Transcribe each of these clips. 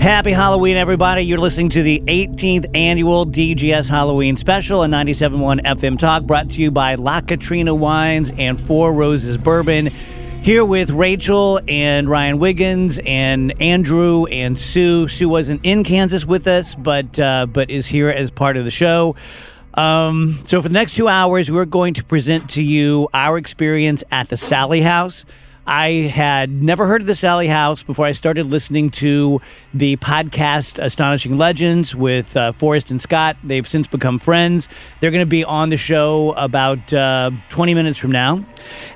Happy Halloween, everybody. You're listening to the 18th annual DGS Halloween special on 97.1 FM Talk, brought to you by La Katrina Wines and Four Roses Bourbon. Here with Rachel and Ryan Wiggins and Andrew and Sue. Sue wasn't in Kansas with us, but uh, but is here as part of the show. Um, so for the next two hours, we're going to present to you our experience at the Sallie House. I had never heard of the Sallie House before I started listening to the podcast Astonishing Legends with uh, Forrest and Scott. They've since become friends. They're going to be on the show about uh, 20 minutes from now.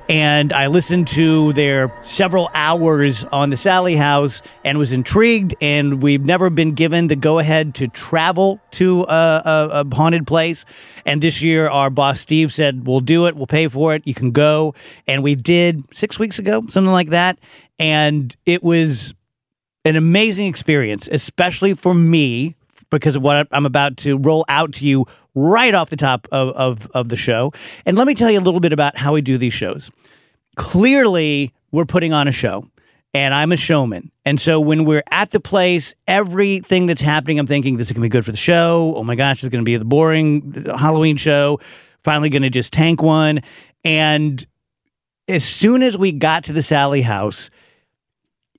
And I listened to their several hours on the Sallie House and was intrigued. And we've never been given the go ahead to travel to a, a, a haunted place. And this year, our boss Steve said, We'll do it. We'll pay for it. You can go. And we did six weeks ago, something like that. And it was an amazing experience, especially for me, because of what I'm about to roll out to you right off the top of, of, of the show. And let me tell you a little bit about how we do these shows. Clearly, we're putting on a show and I'm a showman. And so when we're at the place, everything that's happening, I'm thinking this is going to be good for the show. Oh my gosh, is going to be the boring Halloween show. Finally, going to just tank one. And as soon as we got to the Sallie house,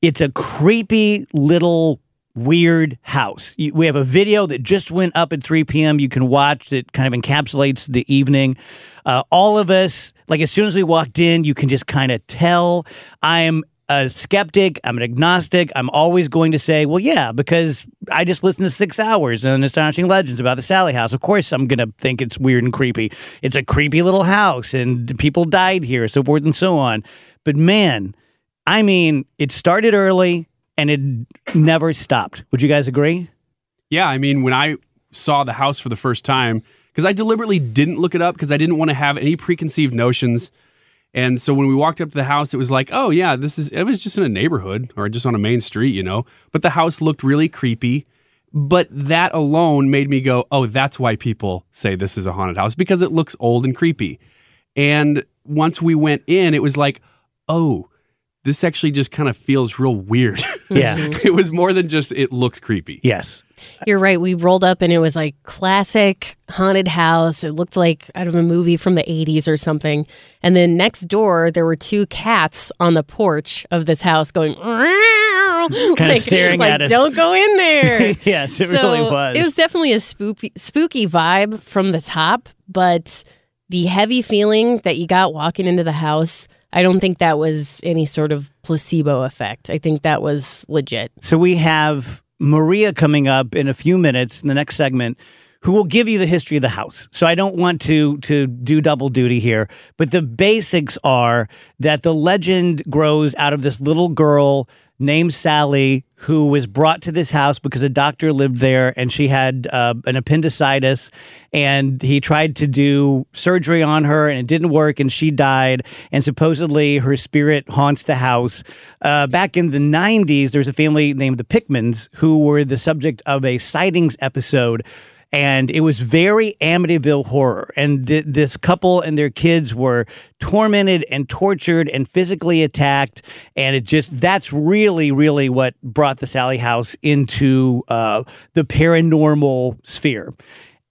it's a creepy little weird house. We have a video that just went up at 3 p.m. You can watch that kind of encapsulates the evening. Uh, all of us, like as soon as we walked in, you can just kind of tell. I'm a skeptic. I'm an agnostic. I'm always going to say, well, yeah, because I just listened to six hours on Astonishing Legends about the Sallie House. Of course, I'm going to think it's weird and creepy. It's a creepy little house and people died here, so forth and so on. But man, I mean, it started early and it never stopped. Would you guys agree? Yeah, I mean, when I saw the house for the first time, because I deliberately didn't look it up because I didn't want to have any preconceived notions. And so when we walked up to the house, it was like, oh, yeah, this is, it was just in a neighborhood or just on a main street, you know? But the house looked really creepy. But that alone made me go, oh, that's why people say this is a haunted house because it looks old and creepy. And once we went in, it was like, oh, this actually just kind of feels real weird. Yeah. it was more than just it looks creepy. Yes. You're right. We rolled up and it was like classic haunted house. It looked like out of a movie from the 80s or something. And then next door, there were two cats on the porch of this house going, kind like, of staring like, at us. Don't go in there. yes, it so really was. It was definitely a spooky, spooky vibe from the top, but the heavy feeling that you got walking into the house, I don't think that was any sort of placebo effect. I think that was legit. So we have Maria coming up in a few minutes in the next segment who will give you the history of the house. So I don't want to to do double duty here, but the basics are that the legend grows out of this little girl named Sally who was brought to this house because a doctor lived there and she had uh, an appendicitis. And he tried to do surgery on her and it didn't work and she died. And supposedly her spirit haunts the house. Uh, back in the 90s there was a family named the pickmans who were the subject of a sightings episode and it was very Amityville horror. And th- this couple and their kids were tormented and tortured and physically attacked, and it just that's really, really what brought the Sallie House into uh, the paranormal sphere.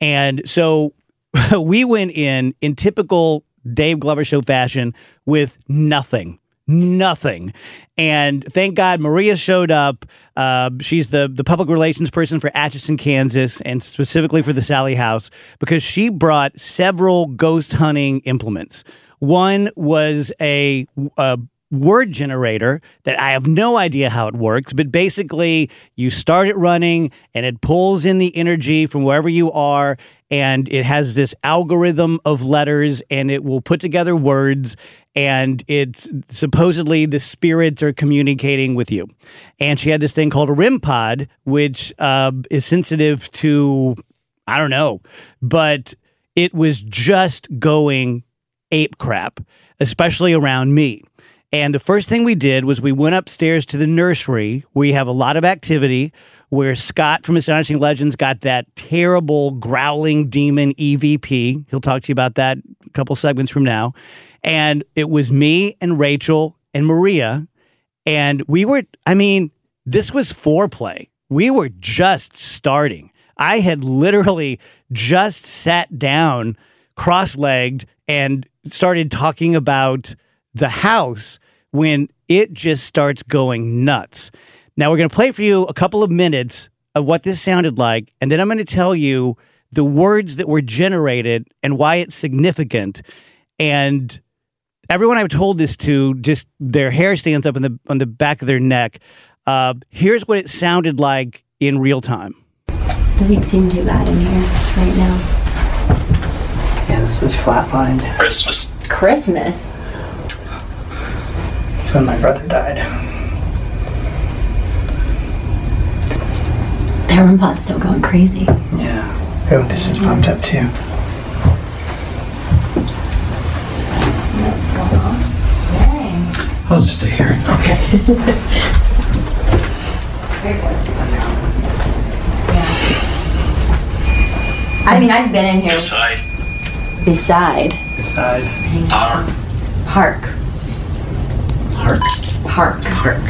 And so we went in in typical Dave Glover show fashion with nothing nothing. And thank God Maria showed up. Uh, she's the, the public relations person for Atchison, Kansas, and specifically for the Sallie House because she brought several ghost hunting implements. One was a, a word generator that I have no idea how it works, but basically you start it running and it pulls in the energy from wherever you are and it has this algorithm of letters and it will put together words and it's supposedly the spirits are communicating with you. And she had this thing called a REM pod, which uh, is sensitive to, I don't know, but it was just going ape crap, especially around me. And the first thing we did was we went upstairs to the nursery. We have a lot of activity where Scott from Astonishing Legends got that terrible growling demon EVP. He'll talk to you about that a couple segments from now. And it was me and Rachel and Maria. And we were, I mean, this was foreplay. We were just starting. I had literally just sat down cross legged and started talking about the house when it just starts going nuts. Now, we're going to play for you a couple of minutes of what this sounded like, and then I'm going to tell you the words that were generated and why it's significant. And everyone I've told this to, just their hair stands up in the on the back of their neck. Uh, here's what it sounded like in real time. Doesn't seem too bad in here right now. Yeah, this is flatlined. Christmas. Christmas. It's when my brother died. That REM pod's still going crazy. Yeah. Oh, this is pumped up too. What's going on? Dang. I'll just stay here. Okay. Yeah. I mean, I've been in here Beside. beside Beside. Our. Park. Hark. Park. Hark.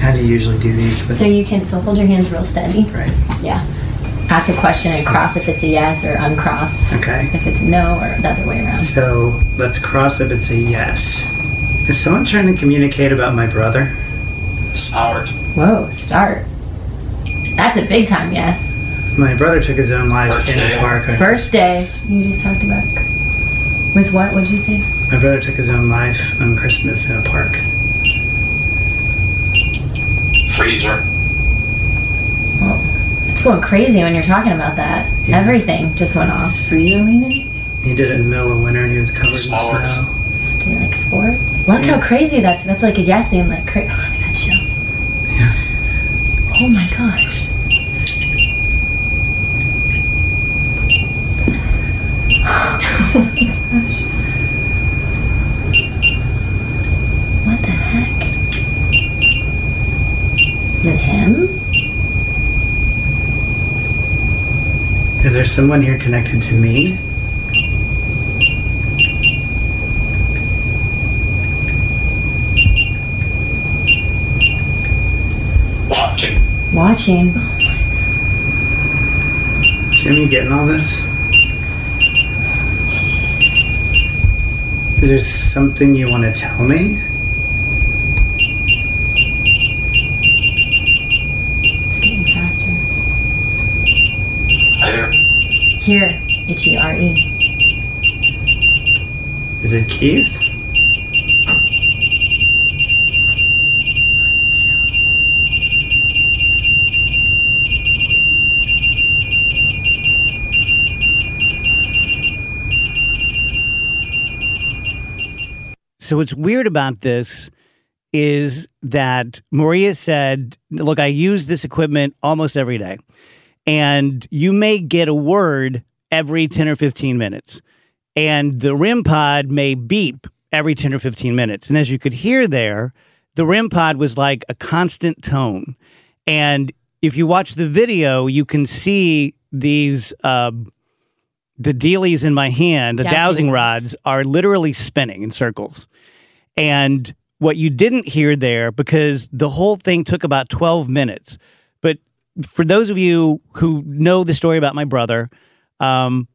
How do you usually do these? With, So you can so hold your hands real steady. right. Yeah. Ask a question and cross if it's a yes or uncross Okay. if it's no or the other way around. So let's cross if it's a yes. Is someone trying to communicate about my brother? Start. Whoa, start. That's a big time yes. My brother took his own life in Birthday. a park. on Birthday. Christmas. You just talked about. With what? What did you say? My brother took his own life on Christmas in a park. Freezer. Well, it's going crazy when you're talking about that. Yeah. Everything just went off. Freezer meaning? He did it in the middle of winter and he was covered Sports. in snow. So do you like sports? Look how crazy that's. That's like a guessing. Like cra- oh, I got chills. Yeah. Oh my gosh. oh my gosh. What the heck? Is it him? Is there someone here connected to me? Watching. Watching. Jim, you getting all this? Jeez. Is there something you want to tell me? Here. H E R E. Is it Keith? So what's weird about this is that Maria said, "Look, I use this equipment almost every day, and you may get a word every ten or fifteen minutes, and the REM pod may beep every ten or fifteen minutes. And as you could hear there, the REM pod was like a constant tone. And if you watch the video, you can see these uh, the dealies in my hand, the Dowsing dowsing rods. rods, are literally spinning in circles. And what you didn't hear there, because the whole thing took about 12 minutes. For those of you who know the story about my brother, um,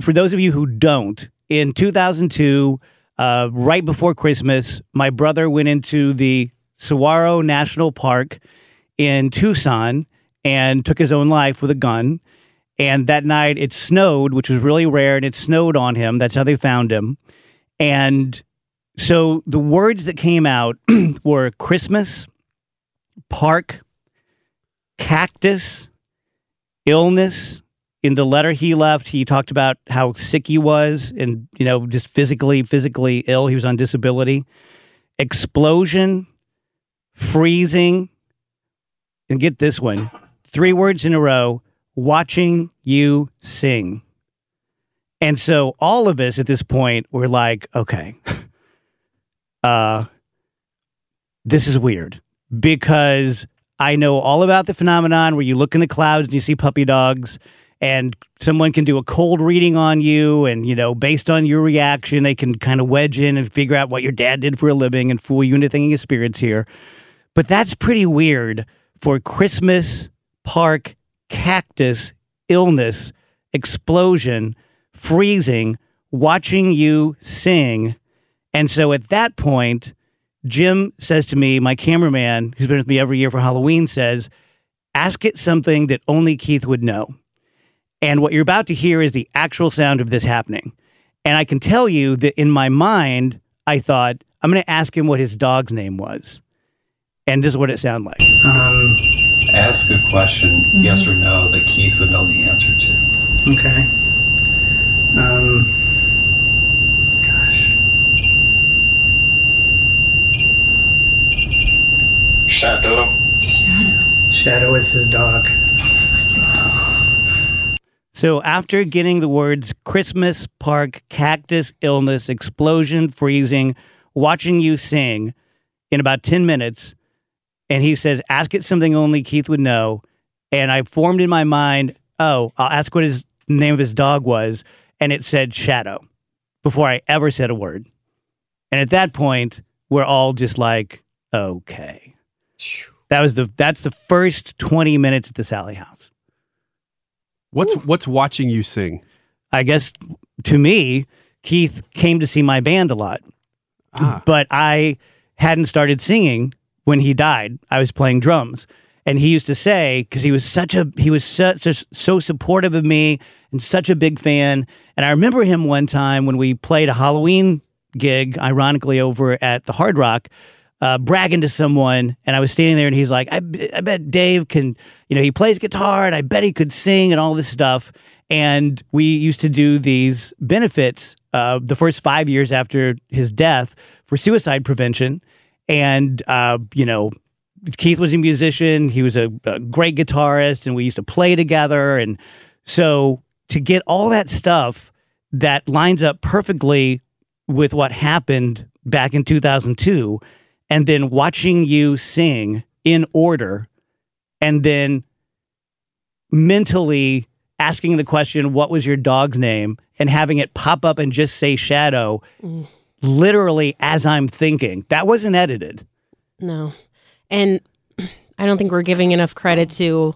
for those of you who don't, in 2002, uh, right before Christmas, my brother went into the Saguaro National Park in Tucson and took his own life with a gun. And that night it snowed, which was really rare, and it snowed on him. That's how they found him. And so the words that came out were Christmas, park, cactus, illness. In the letter he left, he talked about how sick he was and, you know, just physically, physically ill. He was on disability. Explosion, freezing, and get this one three words in a row watching you sing. And so all of us at this point were like, okay, uh, this is weird because I know all about the phenomenon where you look in the clouds and you see puppy dogs and someone can do a cold reading on you and you know based on your reaction they can kind of wedge in and figure out what your dad did for a living and fool you into thinking his spirits here. But that's pretty weird for christmas park cactus illness explosion freezing watching you sing. And so at that point jim says to me my cameraman who's been with me every year for halloween says ask it something that only keith would know and what you're about to hear is the actual sound of this happening. And I can tell you that in my mind, I thought, I'm going to ask him what his dog's name was. And this is what it sounded like. Um, Ask a question, yes or no, that Keith would know the answer to. okay. Shadow. Shadow is his dog. So after getting the words Christmas, park, cactus, illness, explosion, freezing, watching you sing in about 10 minutes, and he says, ask it something only Keith would know. And I formed in my mind, oh, I'll ask what his name of his dog was. And it said Shadow before I ever said a word. And at that point, we're all just like, okay. That was the that's the first 20 minutes at the Sallie house. What's what's watching you sing? I guess to me, Keith came to see my band a lot, Ah. but I hadn't started singing when he died. I was playing drums, and he used to say because he was such a he was such so, so supportive of me and such a big fan. And I remember him one time when we played a Halloween gig, ironically over at the Hard Rock. Uh, bragging to someone, and I was standing there, and he's like, I, "I bet Dave can, you know, he plays guitar, and I bet he could sing, and all this stuff." And we used to do these benefits uh, the first five years after his death for suicide prevention. And, uh, you know, Keith was a musician, he was a, a great guitarist, and we used to play together. And so to get all that stuff that lines up perfectly with what happened back in 2002, and then watching you sing in order, and then mentally asking the question, What was your dog's name? and having it pop up and just say shadow, literally as I'm thinking. That wasn't edited. No. And I don't think we're giving enough credit to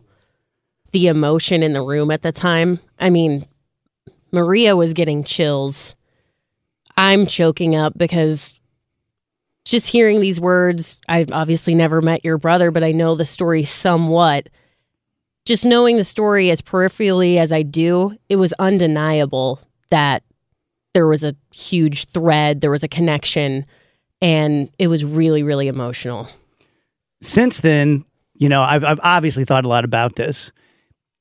the emotion in the room at the time. I mean, Maria was getting chills. I'm choking up because just hearing these words, I've obviously never met your brother, but I know the story somewhat. Just knowing the story as peripherally as I do, it was undeniable that there was a huge thread, there was a connection, and it was really, really emotional. Since then, you know, I've, I've obviously thought a lot about this.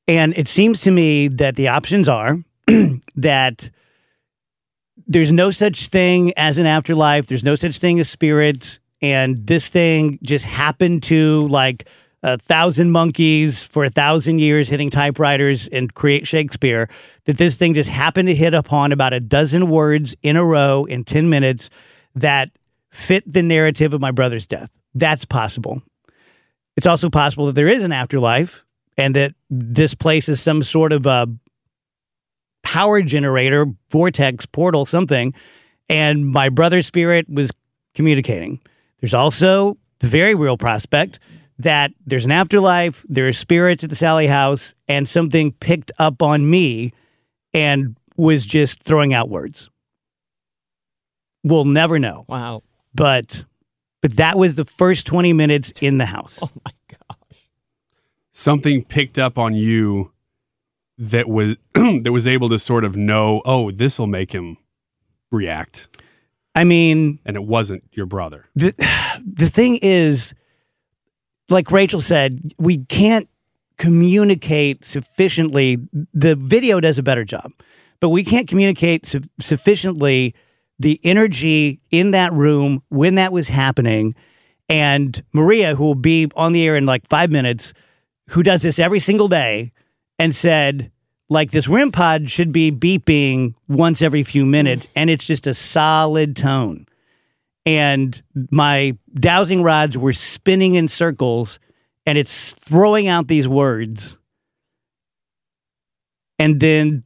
And it seems to me that the options are that there's no such thing as an afterlife, there's no such thing as spirits. And this thing just happened to like a thousand monkeys for a thousand years hitting typewriters and create Shakespeare. That this thing just happened to hit upon about a dozen words in a row in 10 minutes that fit the narrative of my brother's death. that's possible. It's also possible that there is an afterlife and that this place is some sort of a power generator, vortex, portal, something. And my brother's spirit was communicating. There's also the very real prospect that there's an afterlife, there are spirits at the Sallie house, and something picked up on me and was just throwing out words. We'll never know. Wow. But but that was the first 20 minutes in the house. Oh my gosh. Something picked up on you that was that was able to sort of know, oh, this will make him react. I mean, And it wasn't your brother. the the thing is like Rachel said, we can't communicate sufficiently. The video does a better job, but we can't communicate su- sufficiently the energy in that room when that was happening. And Maria, who will be on the air in like five minutes, who does this every single day, and said, like, this REM pod should be beeping once every few minutes, and it's just a solid tone. And my dowsing rods were spinning in circles and it's throwing out these words. And then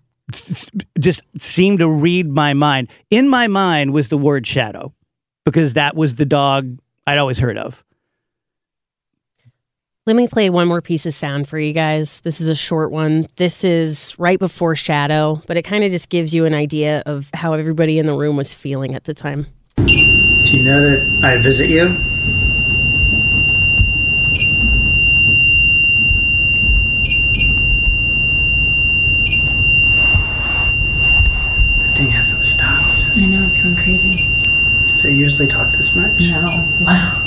just seemed to read my mind. In my mind was the word shadow because that was the dog i'd always heard of Let me play one more piece of sound for you guys. This is a short one. This is right before Shadow, but it kind of just gives you an idea of how everybody in the room was feeling at the time. Do you know that I visit you? The thing hasn't stopped. I know it's going crazy. Does it usually talk this much? No, wow.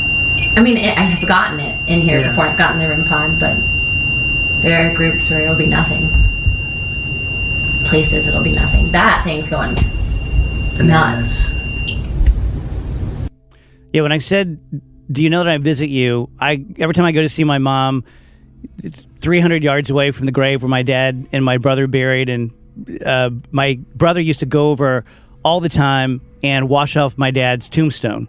I mean, it, I have gotten it in here Yeah. before. I've gotten the REM pod, but there are groups where it'll be nothing. Places it'll be nothing. That thing's going nuts. Yeah, when I said, "Do you know that I visit you?" I every time I go to see my mom, it's 300 yards away from the grave where my dad and my brother buried, and uh, my brother used to go over all the time and wash off my dad's tombstone,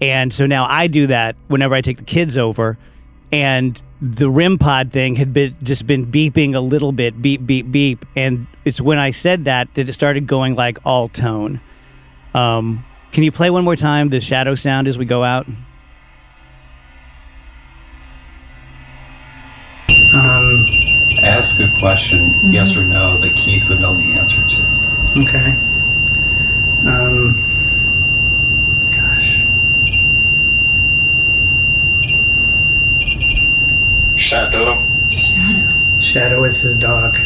and so now I do that whenever I take the kids over, and the REM pod thing had been just been beeping a little bit, beep beep beep, and it's when I said that that it started going like all tone. Um, can you play one more time the shadow sound as we go out? Um, Ask a question, yes or no, that Keith would know the answer to. okay. Shadow. Shadow. Shadow is his dog.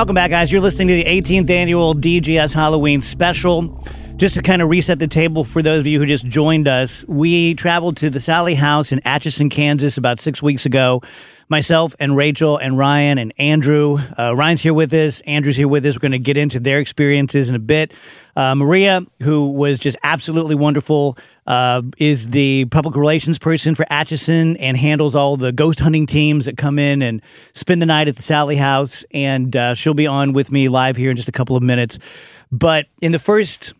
Welcome back, guys. You're listening to the 18th annual DGS Halloween special. Just to kind of reset the table for those of you who just joined us, we traveled to the Sallie House in Atchison, Kansas about six weeks ago. Myself and Rachel and Ryan and Andrew. Uh, Ryan's here with us. Andrew's here with us. We're going to get into their experiences in a bit. Uh, Maria, who was just absolutely wonderful, uh, is the public relations person for Atchison and handles all the ghost hunting teams that come in and spend the night at the Sallie House. And uh, she'll be on with me live here in just a couple of minutes. But in the first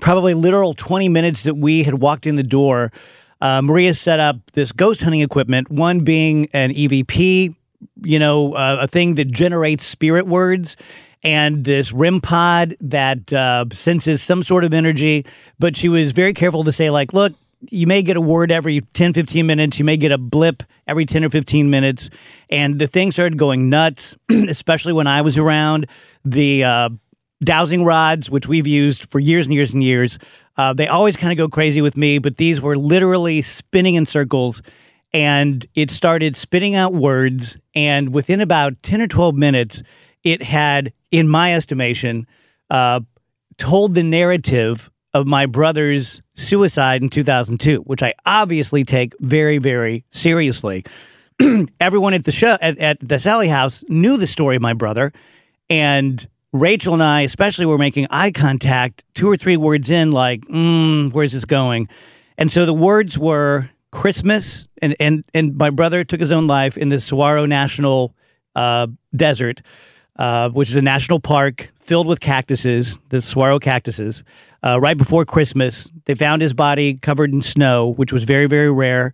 probably literal 20 minutes that we had walked in the door, uh, Maria set up this ghost hunting equipment, one being an EVP, you know, uh, a thing that generates spirit words. And this REM pod that uh, senses some sort of energy, but she was very careful to say, like, look, you may get a word every 10, 15 minutes. You may get a blip every 10 or 15 minutes. And the thing started going nuts, especially when I was around. The uh, dowsing rods, which we've used for years and years and years, uh, they always kind of go crazy with me, but these were literally spinning in circles. And it started spitting out words. And within about 10 or 12 minutes, it had, in my estimation, uh, told the narrative of my brother's suicide in 2002, which I obviously take very, very seriously. Everyone at the show at, at the Sallie house knew the story of my brother, and Rachel and I, especially, were making eye contact two or three words in, like, mm, "Where's this going?" And so the words were Christmas, and and and my brother took his own life in the Saguaro National uh, Desert, uh, which is a national park filled with cactuses, the saguaro cactuses. Uh, right before Christmas, they found his body covered in snow, which was very very rare,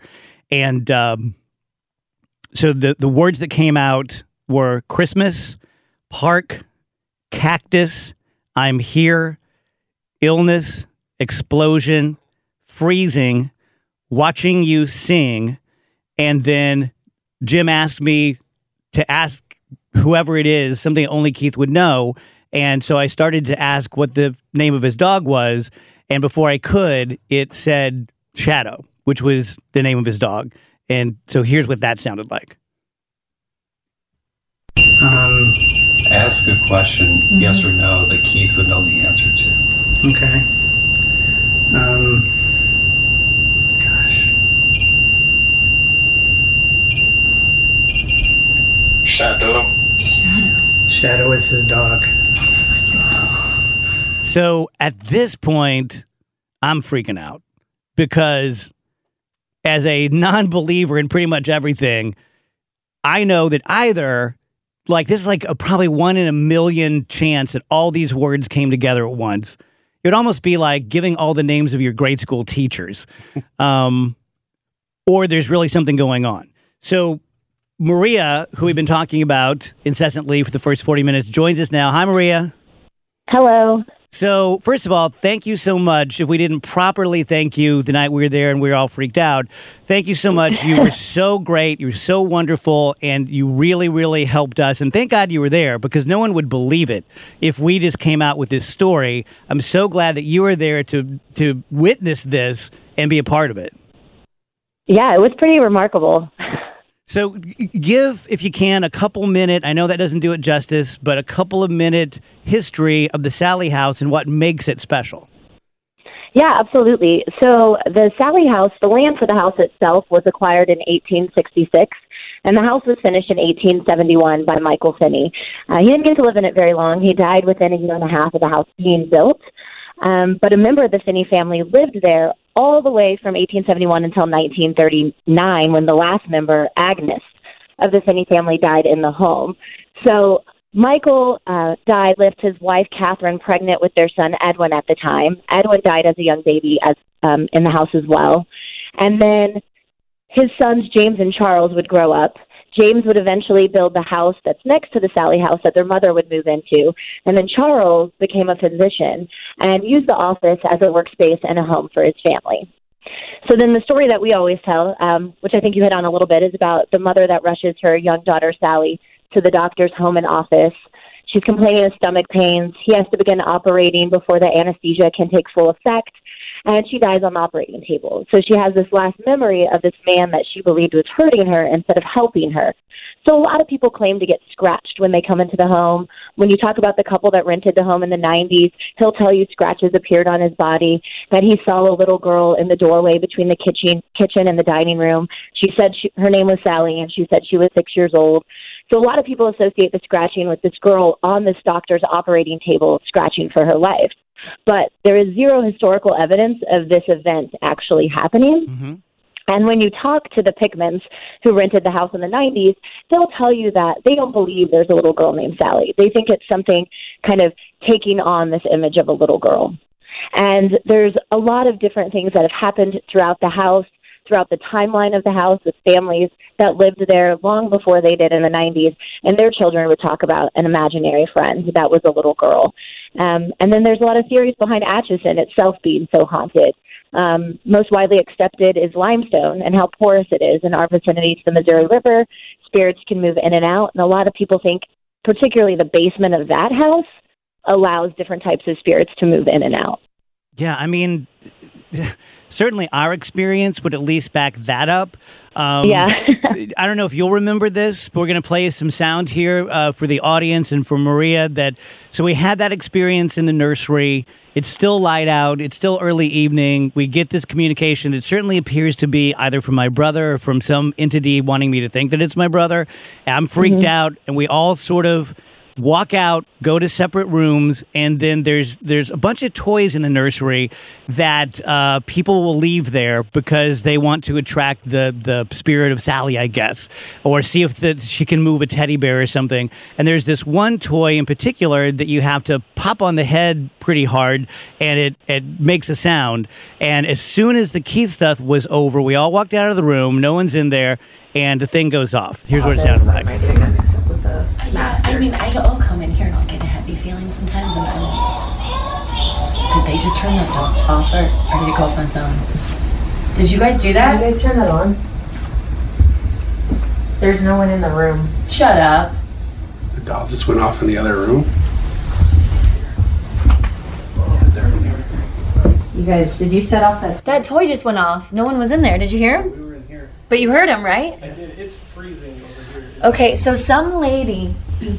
and um, so the the words that came out were Christmas, park, cactus, I'm here, illness, explosion, freezing, watching you sing, and then Jim asked me to ask whoever it is something only Keith would know. And so I started to ask what the name of his dog was. And before I could, it said Shadow, which was the name of his dog. And so here's what that sounded like. Ask a question, yes or no, that Keith would know the answer to. okay. Um, gosh. Shadow. Shadow. Shadow is his dog. So at this point, I'm freaking out because as a non believer in pretty much everything, I know that either, like, this is like a probably one in a million chance that all these words came together at once. It would almost be like giving all the names of your grade school teachers, um, or there's really something going on. So, Maria, who we've been talking about incessantly for the first 40 minutes, joins us now. Hi, Maria. Hello. So, first of all, thank you so much. If we didn't properly thank you the night we were there and we were all freaked out, thank you so much. You were so great. You were so wonderful. And you really, really helped us. And thank God you were there because no one would believe it if we just came out with this story. I'm so glad that you were there to, to witness this and be a part of it. Yeah, it was pretty remarkable. So, give, if you can, a couple minute. I know that doesn't do it justice, but a couple of minute history of the Sallie House and what makes it special. Yeah, absolutely. So the Sallie House, the land for the house itself was acquired in 1866. And the house was finished in 1871 by Michael Finney. Uh, he didn't get to live in it very long. He died within a year and a half of the house being built. Um, but a member of the Finney family lived there all the way from 1871 until 1939 when the last member, Agnes, of the Finney family died in the home. So Michael uh, died, left his wife Catherine pregnant with their son Edwin at the time. Edwin died as a young baby as um, in the house as well, and then his sons James and Charles would grow up. James would eventually build the house that's next to the Sallie house that their mother would move into, and then Charles became a physician and used the office as a workspace and a home for his family. So then the story that we always tell, um, which I think you hit on a little bit, is about the mother that rushes her young daughter Sally to the doctor's home and office. She's complaining of stomach pains. He has to begin operating before the anesthesia can take full effect, and she dies on the operating table. So she has this last memory of this man that she believed was hurting her instead of helping her. So a lot of people claim to get scratched when they come into the home. When you talk about the couple that rented the home in the 90s, he'll tell you scratches appeared on his body, that he saw a little girl in the doorway between the kitchen kitchen and the dining room. She said she, her name was Sally and she said she was 6 years old. So a lot of people associate the scratching with this girl on this doctor's operating table scratching for her life. But there is zero historical evidence of this event actually happening. Mm-hmm. And when you talk to the Pickmans who rented the house in the 90s, they'll tell you that they don't believe there's a little girl named Sally. They think it's something kind of taking on this image of a little girl. And there's a lot of different things that have happened throughout the house, throughout the timeline of the house with families that lived there long before they did in the 90s. And their children would talk about an imaginary friend that was a little girl. Um, and then there's a lot of theories behind Atchison itself being so haunted. Um, most widely accepted is limestone and how porous it is in our vicinity to the Missouri River. Spirits can move in and out, and a lot of people think, particularly the basement of that house, allows different types of spirits to move in and out. Yeah, I mean, certainly our experience would at least back that up. Um, Yeah. I don't know if you'll remember this, but we're going to play some sound here uh, for the audience and for Maria. That so we had that experience in the nursery. It's still light out. It's still early evening. We get this communication. It certainly appears to be either from my brother or from some entity wanting me to think that it's my brother. I'm freaked Mhm. out, and we all sort of walk out, go to separate rooms, and then there's there's a bunch of toys in the nursery that uh, people will leave there because they want to attract the the spirit of Sally, I guess, or see if the, she can move a teddy bear or something. And there's this one toy in particular that you have to pop on the head pretty hard, and it it makes a sound. And as soon as the Keith stuff was over, we all walked out of the room. No one's in there, and the thing goes off. Here's what it sounded like. Yeah, I mean, I, I'll come in here and I'll get a heavy feeling sometimes, and I'm. Did they just turn that doll off, or, or did it go off on its own? Did you guys do that? Did you guys turn that on? There's no one in the room. Shut up. The doll just went off in the other room. You guys, did you set off that? That toy just went off. No one was in there. Did you hear him? We were in here. But you heard him, right? I did. It's freezing over here. Okay, so some lady.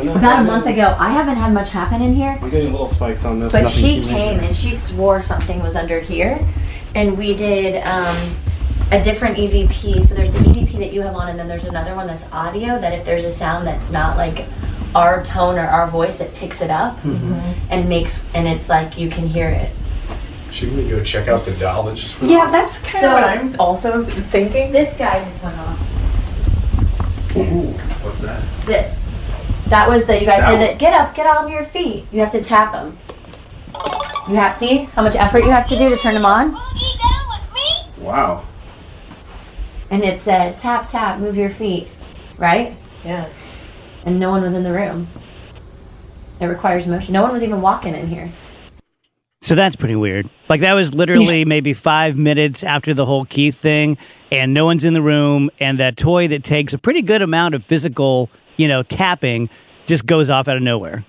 About a month ago, I haven't had much happen in here, We're getting little spikes on this. but nothing she came major. and she swore something was under here, and we did um, a different EVP. So there's the EVP that you have on, and then there's another one that's audio. That if there's a sound that's not like our tone or our voice, it picks it up and makes, and it's like you can hear it. Should we go check out the doll that just went Yeah, off? that's kind of what I'm also thinking. This guy just went off. Ooh, what's that? This. That was the you guys That heard it. Get up, get on your feet. You have to tap them. You have see how much effort you have to do to turn them on, Wow. and it said tap tap, move your feet, right? Yeah. And no one was in the room. It requires motion. No one was even walking in here. So that's pretty weird. Like that was literally maybe five minutes after the whole Keith thing, and no one's in the room, and that toy that takes a pretty good amount of physical, you know, tapping just goes off out of nowhere.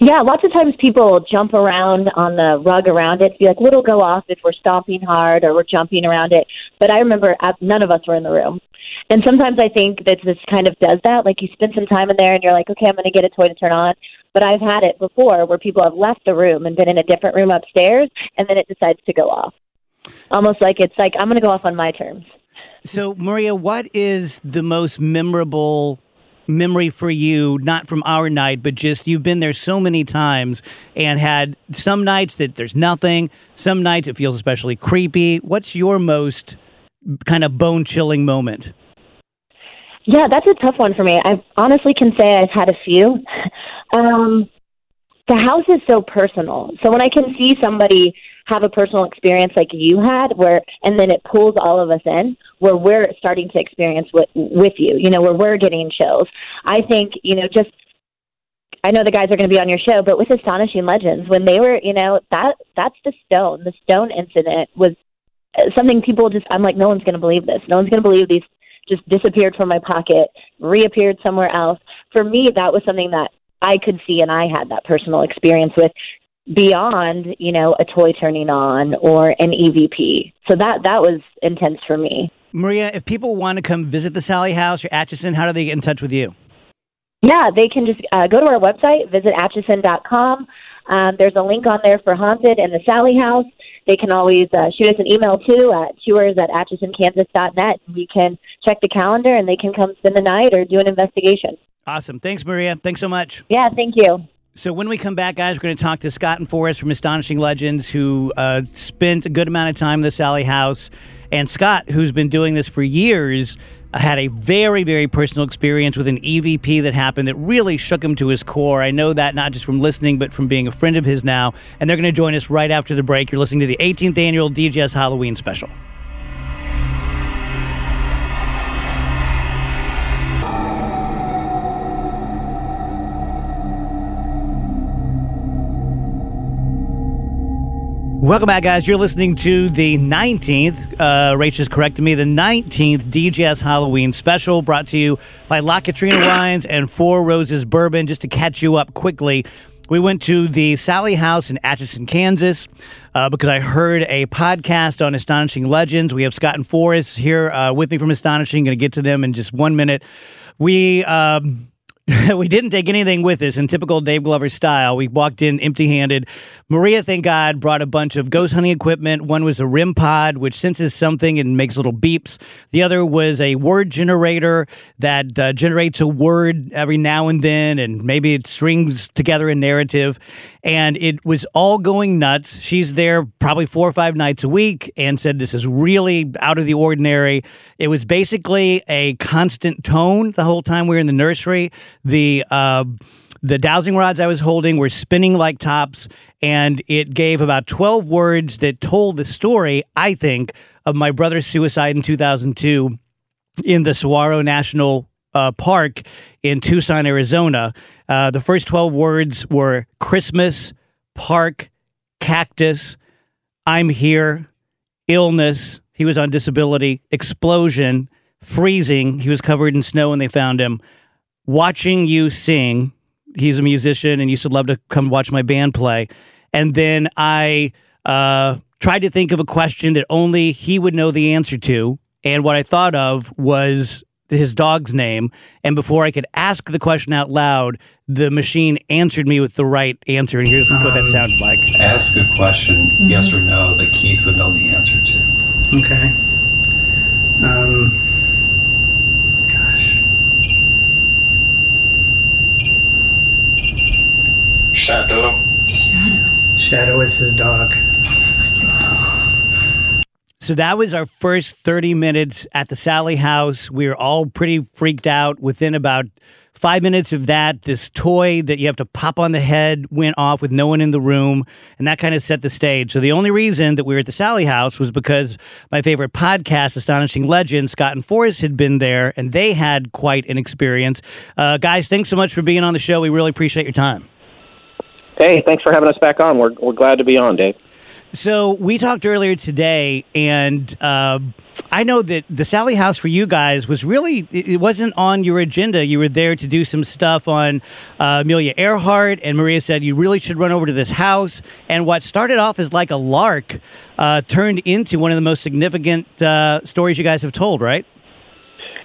Yeah, lots of times people jump around on the rug around it. Be like, "It'll go off if we're stomping hard or we're jumping around it." But I remember uh, none of us were in the room, and sometimes I think that this kind of does that. Like you spend some time in there, and you're like, "Okay, I'm going to get a toy to turn on." But I've had it before where people have left the room and been in a different room upstairs, and then it decides to go off. Almost like it's like I'm going to go off on my terms. So, Maria, what is the most memorable memory for you? Not from our night, but just you've been there so many times and had some nights that there's nothing, some nights it feels especially creepy. What's your most kind of bone chilling moment? Yeah, that's a tough one for me. I honestly can say I've had a few. Um, the house is so personal. So when I can see somebody have a personal experience like you had, where and then it pulls all of us in, where we're starting to experience with with you. You know, where we're getting chills. I think you know just. I know the guys are going to be on your show, but with Astonishing Legends, when they were, you know, that that's the stone. The stone incident was uh, something people just. I'm like, no one's going to believe this. No one's going to believe these just disappeared from my pocket, reappeared somewhere else. For me, that was something that I could see and I had that personal experience with beyond, you know, a toy turning on or an EVP. So that that was intense for me. Maria, if people want to come visit the Sallie House or Atchison, how do they get in touch with you? Yeah, they can just uh, go to our website, visit atchison.com. Um, there's a link on there for Haunted and the Sallie House. They can always uh, shoot us an email too at tours at atchisonkansas.net. We can check the calendar and they can come spend the night or do an investigation. Awesome. Thanks, Maria. Thanks so much. Yeah, thank you. So when we come back, guys, we're going to talk to Scott and Forrest from Astonishing Legends, who uh, spent a good amount of time in the Sallie House, and Scott, who's been doing this for years, uh, had a very, very personal experience with an EVP that happened that really shook him to his core. I know that not just from listening, but from being a friend of his now. And they're going to join us right after the break. You're listening to the 18th annual DGS Halloween special. Welcome back, guys. You're listening to the 19th, uh, Rach is correcting me, the 19th DGS Halloween special brought to you by La Katrina Wines and Four Roses Bourbon. Just to catch you up quickly, We went to the Sallie House in Atchison, Kansas, uh, because I heard a podcast on Astonishing Legends. We have Scott and Forrest here uh, with me from Astonishing. Going to get to them in just one minute. We. Um, we didn't take anything with us in typical Dave Glover style. We walked in empty handed. Maria, thank God, brought a bunch of ghost hunting equipment. One was a REM pod, which senses something and makes little beeps. The other was a word generator that uh, generates a word every now and then, and maybe it strings together a narrative. And it was all going nuts. She's there probably four or five nights a week and said, This is really out of the ordinary. It was basically a constant tone the whole time we were in the nursery. The, uh, the dowsing rods I was holding were spinning like tops, and it gave about 12 words that told the story, I think, of my brother's suicide in 2002 in the Saguaro National uh, Park in Tucson, Arizona. Uh, the first 12 words were Christmas, park, cactus, I'm here, illness, he was on disability, explosion, freezing, he was covered in snow when they found him, watching you sing, he's a musician and used to love to come watch my band play. And then I uh, tried to think of a question that only he would know the answer to. And what I thought of was his dog's name. And before I could ask the question out loud, the machine answered me with the right answer. And here's what that sounded like. Ask a question, yes or no, that Keith would know the answer to. Okay. Um, gosh. Shadow. Shadow. Shadow is his dog. So that was our first 30 minutes at the Sallie house. We were all pretty freaked out. Within about five minutes of that, this toy that you have to pop on the head went off with no one in the room. And that kind of set the stage. So the only reason that we were at the Sallie house was because my favorite podcast, Astonishing Legends, Scott and Forrest had been there and they had quite an experience. Uh, guys, thanks so much for being on the show. We really appreciate your time. Hey, thanks for having us back on. We're, we're glad to be on, Dave. So we talked earlier today, and uh, I know that the Sallie House for you guys was really it wasn't on your agenda. You were there to do some stuff on uh, Amelia Earhart, and Maria said you really should run over to this house. And what started off as like a lark uh, turned into one of the most significant uh, stories you guys have told, right?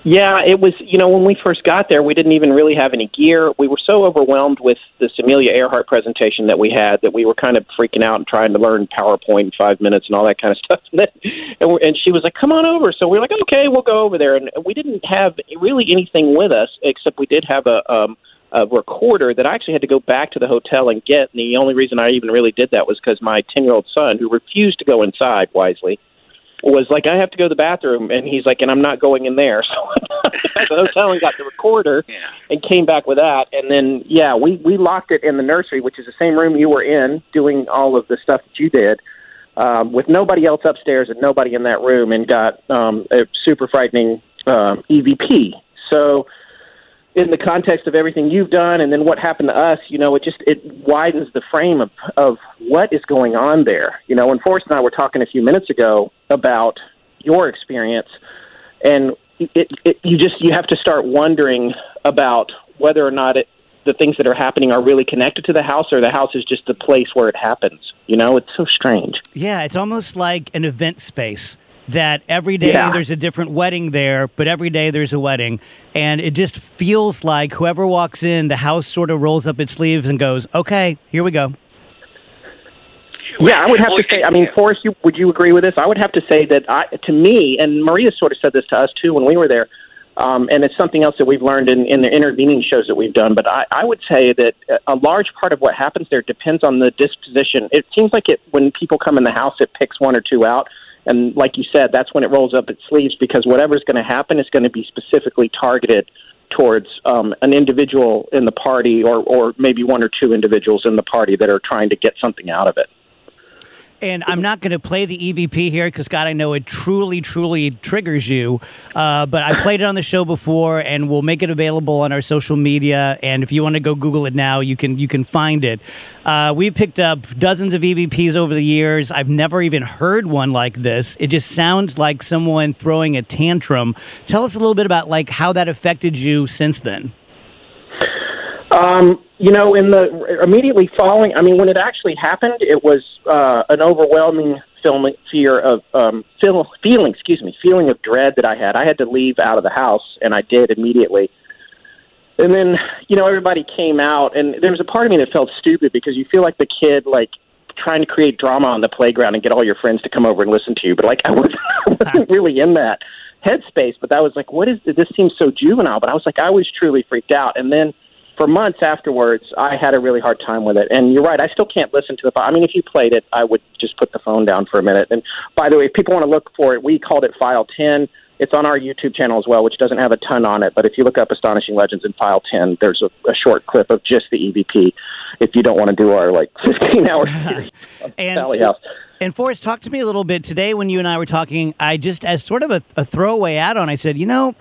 Yeah, it was, you know, when we first got there, we didn't even really have any gear. We were so overwhelmed with this Amelia Earhart presentation that we had that we were kind of freaking out and trying to learn PowerPoint in five minutes and all that kind of stuff. And, we're, and she was like, come on over. So we were like, okay, we'll go over there. And we didn't have really anything with us except we did have a, um, a recorder that I actually had to go back to the hotel and get. And the only reason I even really did that was because my 10 year old son, who refused to go inside wisely, was like, I have to go to the bathroom, and he's like, and I'm not going in there. So I to the hotel and got the recorder, and came back with that. And then, yeah, we we locked it in the nursery, which is the same room you were in, doing all of the stuff that you did, um, with nobody else upstairs and nobody in that room, and got um, a super frightening um, EVP. So in the context of everything you've done and then what happened to us, you know, it just it widens the frame of of what is going on there. You know, and Forrest and I were talking a few minutes ago about your experience, and it, it you just you have to start wondering about whether or not it the things that are happening are really connected to the house or the house is just the place where it happens. You know, it's so strange. Yeah, it's almost like an event space that every day Yeah. there's a different wedding there, but every day there's a wedding. And it just feels like whoever walks in, the house sort of rolls up its sleeves and goes, okay, here we go. Yeah, I would have to say. I mean, Forrest, you, would you agree with this? I would have to say that I, to me, and Maria sort of said this to us too when we were there, um, and it's something else that we've learned in, in the intervening shows that we've done. But I, I would say that a large part of what happens there depends on the disposition. It seems like it when people come in the house, it picks one or two out. And like you said, that's when it rolls up its sleeves because whatever's going to happen is going to be specifically targeted towards um, an individual in the party or, or maybe one or two individuals in the party that are trying to get something out of it. And I'm not going to play the EVP here because, God, I know it truly, truly triggers you. Uh, but I played it on the show before, and we'll make it available on our social media. And if you want to go Google it now, you can you can find it. Uh, we've picked up dozens of EVPs over the years. I've never even heard one like this. It just sounds like someone throwing a tantrum. Tell us a little bit about like how that affected you since then. Um, you know, in the immediately following, I mean, when it actually happened, it was uh, an overwhelming feeling fear of um, feel, feeling, excuse me, feeling of dread that I had. I had to leave out of the house, and I did immediately. And then, you know, everybody came out, and there was a part of me that felt stupid because you feel like the kid, like trying to create drama on the playground and get all your friends to come over and listen to you. But like, I wasn't, I wasn't really in that headspace. But that was like, what is? This seems so juvenile. But I was like, I was truly freaked out. And then for months afterwards, I had a really hard time with it. And you're right, I still can't listen to the. I mean, if you played it, I would just put the phone down for a minute. And by the way, if people want to look for it, we called it File 10. It's on our YouTube channel as well, which doesn't have a ton on it. But if you look up Astonishing Legends in File 10, there's a, a short clip of just the EVP. If you don't want to do our like 15 hour series And- Sallie House. And Forrest, talk to me a little bit today. When you and I were talking, I just as sort of a, a throwaway add-on, I said, you know.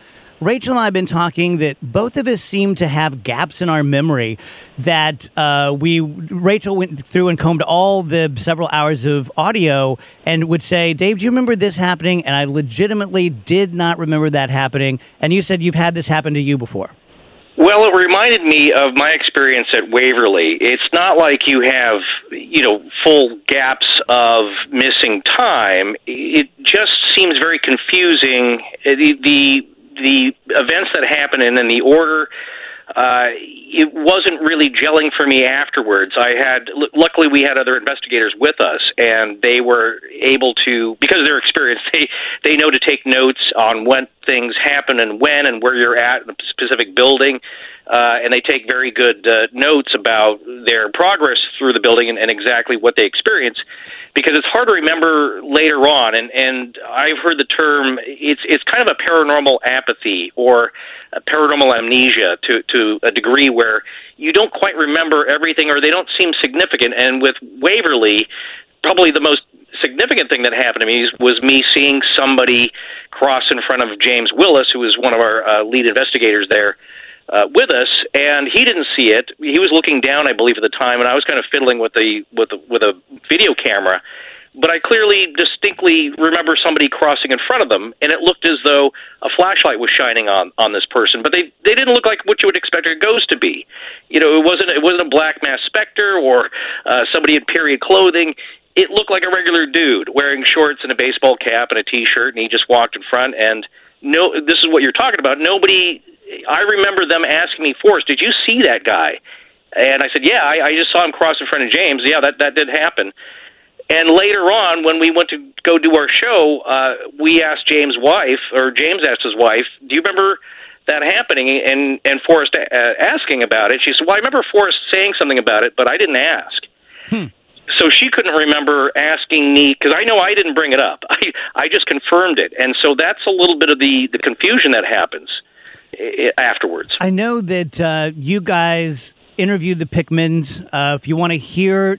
Rachel and I have been talking that both of us seem to have gaps in our memory. That uh, we, Rachel went through and combed all the several hours of audio and would say, Dave, do you remember this happening? And I legitimately did not remember that happening. And you said you've had this happen to you before. Well, it reminded me of my experience at Waverly. It's not like you have, you know, full gaps of missing time. It just seems very confusing. The the, the events that happened and then the order uh, it wasn't really gelling for me afterwards. I had, l- luckily, we had other investigators with us, and they were able to, because of their experience, they they know to take notes on when things happen and when and where you're at in a specific building, uh, and they take very good uh, notes about their progress through the building and, and exactly what they experience. Because it's hard to remember later on, and and I've heard the term. It's it's kind of a paranormal apathy or a paranormal amnesia to to a degree where you don't quite remember everything or they don't seem significant. And with Waverly, probably the most significant thing that happened to me was me seeing somebody cross in front of James Willis, who was one of our uh, lead investigators there. Uh, with us, and he didn't see it. He was looking down, I believe, at the time, and I was kind of fiddling with the with the, with a video camera. But I clearly, distinctly remember somebody crossing in front of them, and it looked as though a flashlight was shining on on this person. But they they didn't look like what you would expect a ghost to be. You know, it wasn't it wasn't a black mass specter or uh, somebody in period clothing. It looked like a regular dude wearing shorts and a baseball cap and a t-shirt, and he just walked in front. And no, this is what you're talking about. Nobody. I remember them asking me, "Forrest, did you see that guy?" And I said, "Yeah, I, I just saw him cross in front of James. Yeah, that that did happen." And later on, when we went to go do our show, uh, we asked James' wife, or James asked his wife, "Do you remember that happening?" And and Forrest uh, asking about it. She said, "Well, I remember Forrest saying something about it, but I didn't ask." So she couldn't remember asking me because I know I didn't bring it up. I I just confirmed it, and so that's a little bit of the the confusion that happens afterwards. I know that uh, you guys interviewed the Pickmans. Uh, if you want to hear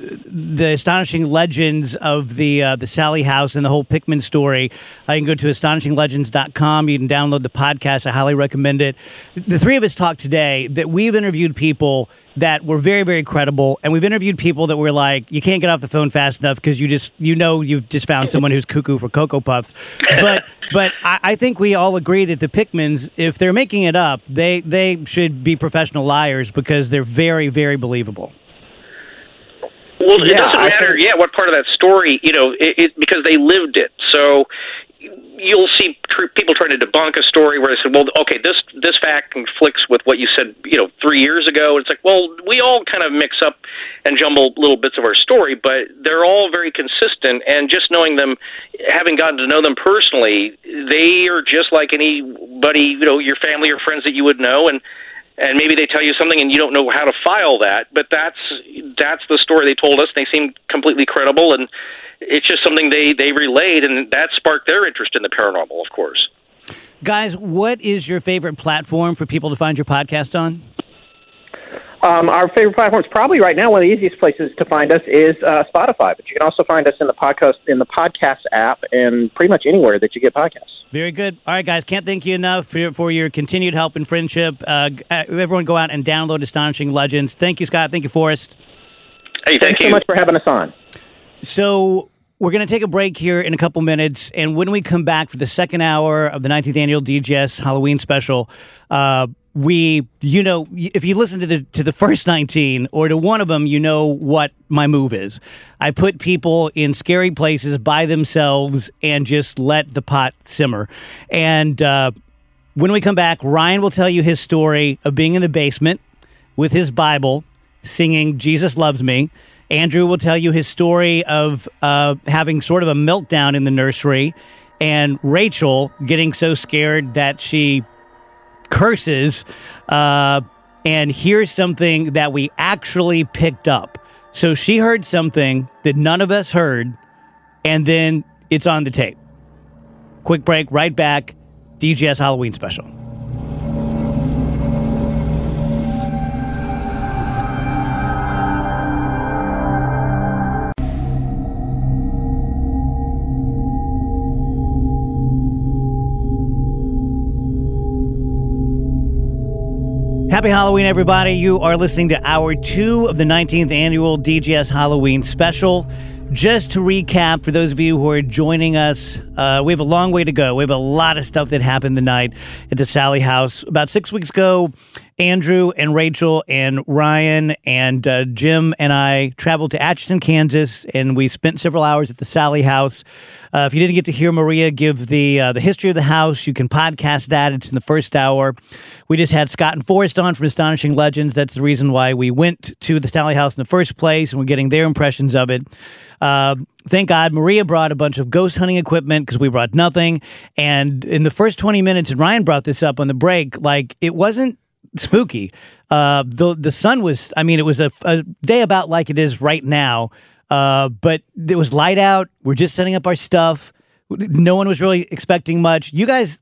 the astonishing legends of the uh, the Sallie House and the whole Pickman story, uh, you can go to astonishinglegends.com. You can download the podcast. I highly recommend it. The three of us talked today that we've interviewed people that were very, very credible, and we've interviewed people that were like, you can't get off the phone fast enough because you just you know you've just found someone who's cuckoo for cocoa puffs. But but I, I think we all agree that the Pickmans, if they're making it up, they they should be professional liars because they're very, very believable. Well, it Yeah, doesn't matter. Yeah, what part of that story? You know, it, it because they lived it. So you'll see tr- people trying to debunk a story where they say, "Well, okay, this this fact conflicts with what you said, you know, three years ago." It's like, well, we all kind of mix up and jumble little bits of our story, but they're all very consistent. And just knowing them, having gotten to know them personally, they are just like anybody, you know, your family or friends that you would know, and and maybe they tell you something and you don't know how to file that but that's that's the story they told us they seemed completely credible and it's just something they they relayed and that sparked their interest in the paranormal of course Guys, what is your favorite platform for people to find your podcast on? Um, our favorite platforms, probably right now, one of the easiest places to find us is uh, Spotify. But you can also find us in the podcast in the podcast app and pretty much anywhere that you get podcasts. Very good. All right, guys, can't thank you enough for your, for your continued help and friendship. Uh, uh, everyone go out and download Astonishing Legends. Thank you, Scott. Thank you, Forrest. hey thank Thanks you so much for having us on. So we're going to take a break here in a couple minutes, and when we come back for the second hour of the 19th annual DGS Halloween special, uh, we, you know, if you listen to the to the first 19 or to one of them, you know what my move is. I put people in scary places by themselves and just let the pot simmer. And uh, when we come back, Ryan will tell you his story of being in the basement with his Bible, singing "Jesus Loves Me." Andrew will tell you his story of uh, having sort of a meltdown in the nursery, and Rachel getting so scared that she curses. Uh, and here's something that we actually picked up. So she heard something that none of us heard, and then it's on the tape. Quick break, right back. DGS Halloween special. Happy Halloween, everybody. You are listening to hour two of the 19th annual DGS Halloween special. Just to recap, for those of you who are joining us, uh, we have a long way to go. We have a lot of stuff that happened the night at the Sallie House. About six weeks ago, Andrew and Rachel and Ryan and uh, Jim and I traveled to Atchison, Kansas, and we spent several hours at the Sallie House. Uh, if you didn't get to hear Maria give the uh, the history of the house, you can podcast that. It's in the first hour. We just had Scott and Forrest on from Astonishing Legends. That's the reason why we went to the Sallie House in the first place, and we're getting their impressions of it. Uh, thank God Maria brought a bunch of ghost hunting equipment because we brought nothing. And in the first 20 minutes, and Ryan brought this up on the break, like it wasn't spooky. Uh, the the sun was, I mean, it was a, a day about like it is right now. Uh, but it was light out. We're just setting up our stuff. No one was really expecting much. You guys,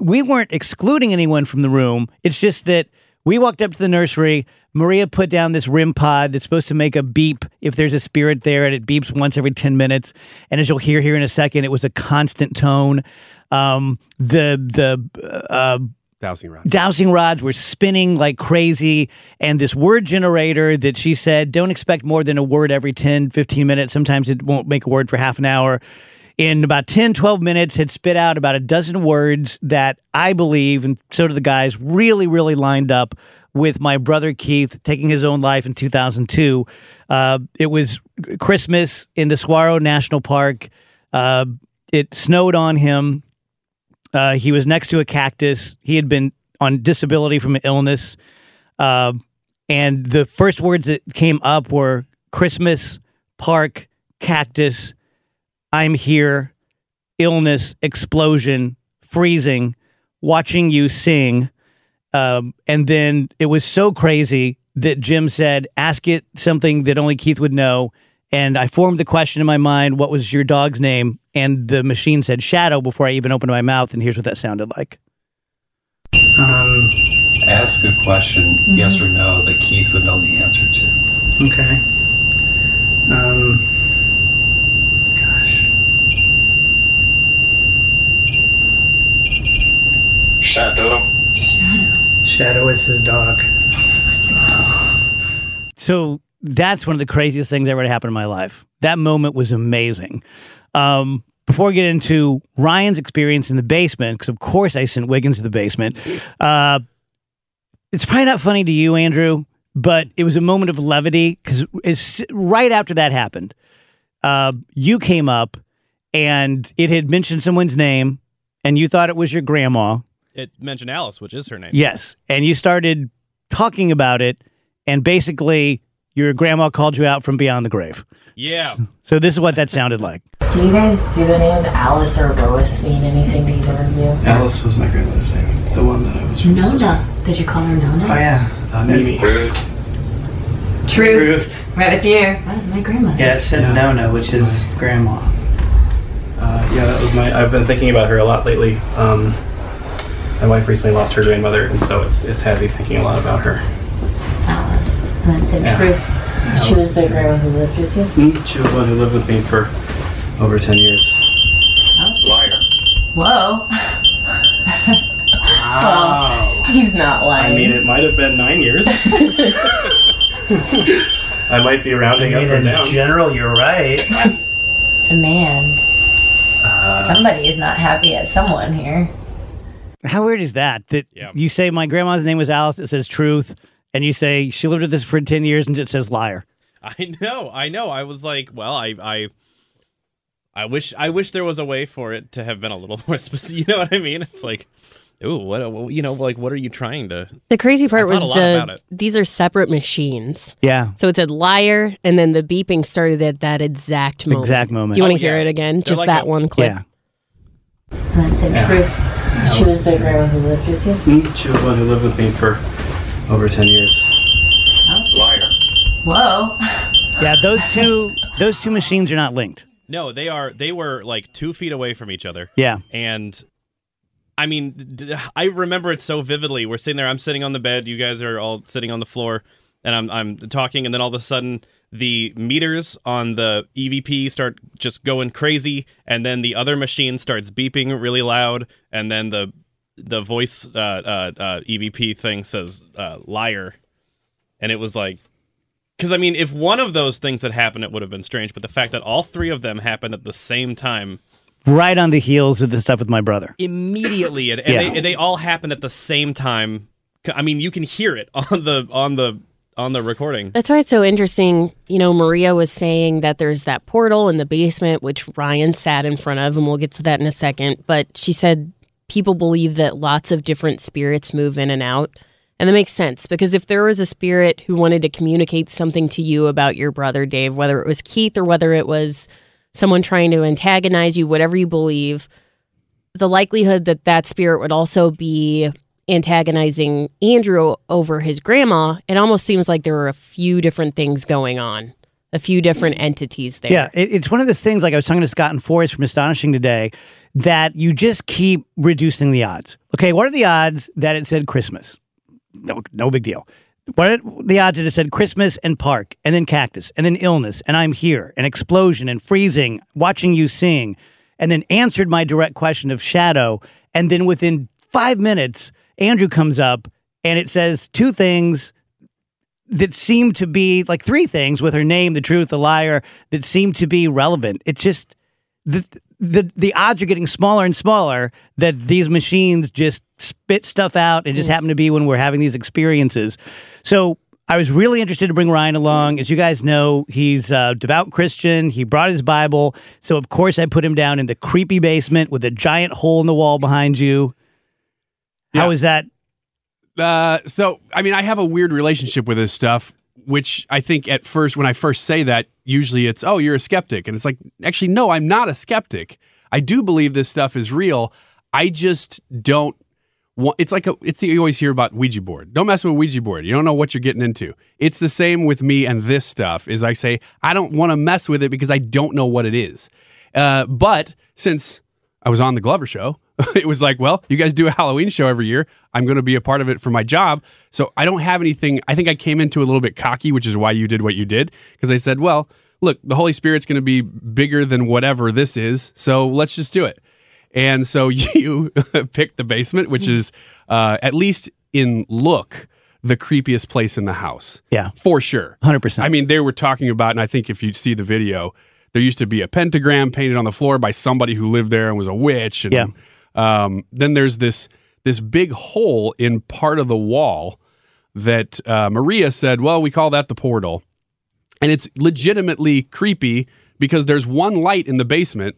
we weren't excluding anyone from the room. It's just that we walked up to the nursery. Maria put down this REM pod that's supposed to make a beep if there's a spirit there, and it beeps once every 10 minutes. And as you'll hear here in a second, it was a constant tone. Um, the the uh, Dowsing rods. dowsing rods were spinning like crazy. And this word generator that she said don't expect more than a word every 10 15 minutes. Sometimes it won't make a word for half an hour. In about 10 12 minutes had spit out about a dozen words that i believe and so do the guys really really lined up with my brother keith taking his own life in 2002 uh, it was christmas in the saguaro national park. Uh, it snowed on him uh, he was next to a cactus. He had been on disability from an illness. Uh, and the first words that came up were Christmas, park, cactus, I'm here, illness, explosion, freezing, watching you sing. Um, and then it was so crazy that Jim said, ask it something that only Keith would know. And I formed the question in my mind, what was your dog's name? And the machine said shadow before I even opened my mouth. And here's what that sounded like. Um, Ask a question, yes or no, that Keith would know the answer to. okay. Um, gosh. Shadow. Shadow Shadow is his dog. So that's one of the craziest things ever to happen in my life. That moment was amazing. Um, before we get into Ryan's experience in the basement, because of course I sent Wiggins to the basement, uh, it's probably not funny to you, Andrew, but it was a moment of levity because right after that happened, uh, you came up and it had mentioned someone's name, and you thought it was your grandma. It mentioned Alice, which is her name. Yes. And you started talking about it, and basically, your grandma called you out from beyond the grave. Yeah. So, this is what that sounded like. Do you guys, do the names Alice or Lois mean anything to either of you? Alice was my grandmother's name. The one that I was. Nona. Did you call her Nona? Oh yeah, uh, Mimi. Ruth. Truth. Right with you. That was my grandmother. Yeah, it said Nona, which is grandma. Uh, yeah, that was my. I've been thinking about her a lot lately. Um, my wife recently lost her grandmother, and so it's it's had me thinking a lot about her. Alice. And then said Yeah. Truth. Alice She was the the- grandma who lived with you? Mm, she was the one who lived with me for over ten years. Liar. Whoa. Wow. He's not lying. I mean, it might have been nine years. I might be rounding I rounding mean, up or in down. general, you're right. Demand. Uh, Somebody is not happy at someone here. How weird is that? That you say my grandma's name was Alice, it says truth, and you say she lived with this for 10 years and it says liar. I know, I know. I was like, well, I, I, I wish, I wish there was a way for it to have been a little more specific. You know what I mean? It's like, ooh, what, you know, like, what are you trying to? The crazy part I was thought a lot about the it. these are separate machines. Yeah. So it said liar, and then the beeping started at that exact moment. Exact moment. Do you want Oh, to hear yeah. it again? They're Just like that a- one clip. Yeah. And that said truth. She was the grandma who lived with you. Mm, she was the one who lived with me for over 10 years. Liar. Whoa. Yeah, those two those two machines are not linked. No, they are. They were like two feet away from each other. Yeah. and I mean, I remember it so vividly. We're sitting there. I'm sitting on the bed. You guys are all sitting on the floor, and I'm I'm talking, and then all of a sudden. The meters on the EVP start just going crazy, and then the other machine starts beeping really loud, and then the the voice uh, uh, uh, EVP thing says uh, "liar," and it was like, because I mean, if one of those things had happened, it would have been strange. But the fact that all three of them happened at the same time, Right on the heels of the stuff with my brother. immediately, and, and Yeah. they they all happened at the same time. I mean, you can hear it on the on the on the recording. That's why it's so interesting. You know, Maria was saying that there's that portal in the basement, which Ryan sat in front of, and we'll get to that in a second. But she said people believe that lots of different spirits move in and out. And that makes sense because if there was a spirit who wanted to communicate something to you about your brother, Dave, whether it was Keith or whether it was someone trying to antagonize you, whatever you believe, the likelihood that that spirit would also be antagonizing Andrew over his grandma, it almost seems like there were a few different things going on, a few different entities there. Yeah, it, it's one of those things. Like I was talking to Scott and Forrest from Astonishing today, that you just keep reducing the odds. Okay, what are the odds that it said Christmas? No, no big deal. What the odds it said Christmas and park, and then cactus, and then illness, and I'm here, and explosion, and freezing, watching you sing, and then answered my direct question of shadow, and then within five minutes, Andrew comes up and it says two things that seem to be like three things with her name, the truth, the liar, that seem to be relevant. It's just the the the odds are getting smaller and smaller that these machines just spit stuff out. It just happen to be when we're having these experiences. So I was really interested to bring Ryan along. As you guys know, he's a devout Christian. He brought his Bible. So, of course, I put him down in the creepy basement with a giant hole in the wall behind you. How is that? Uh, so I mean, I have a weird relationship with this stuff, which I think at first, when I first say that, usually it's, "Oh, you're a skeptic," and it's like, actually, no, I'm not a skeptic. I do believe this stuff is real. I just don't want. It's like a, it's you always hear about Ouija board. Don't mess with Ouija board. You don't know what you're getting into. It's the same with me and this stuff. Is I say I don't want to mess with it because I don't know what it is. Uh, but since I was on the Glover show. it was like, well, you guys do a Halloween show every year. I'm going to be a part of it for my job. So I don't have anything. I think I came into a little bit cocky, which is why you did what you did. Because I said, well, look, the Holy Spirit's going to be bigger than whatever this is. So let's just do it. And so you picked the basement, which is uh, at least in look the creepiest place in the house. Yeah. For sure. 100%. I mean, they were talking about, and I think if you see the video, there used to be a pentagram painted on the floor by somebody who lived there and was a witch. And, Yeah. Um, then there's this this big hole in part of the wall that uh, Maria said, "Well, we call that the portal," and it's legitimately creepy because there's one light in the basement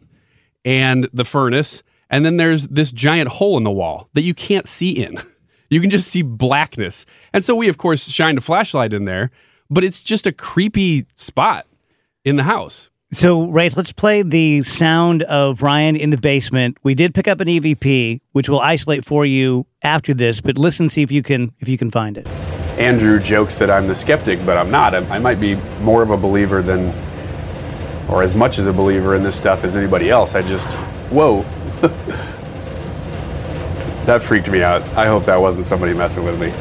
and the furnace, and then there's this giant hole in the wall that you can't see in. You can just see blackness, and so we, of course, shined a flashlight in there, but it's just a creepy spot in the house. So, Rach, let's play the sound of Ryan in the basement. We did pick up an EVP, which we'll isolate for you after this, but listen, see if you can if you can find it. Andrew jokes that I'm the skeptic, but I'm not. I, I might be more of a believer than, or as much as a believer in this stuff as anybody else. I just, whoa. that freaked me out. I hope that wasn't somebody messing with me.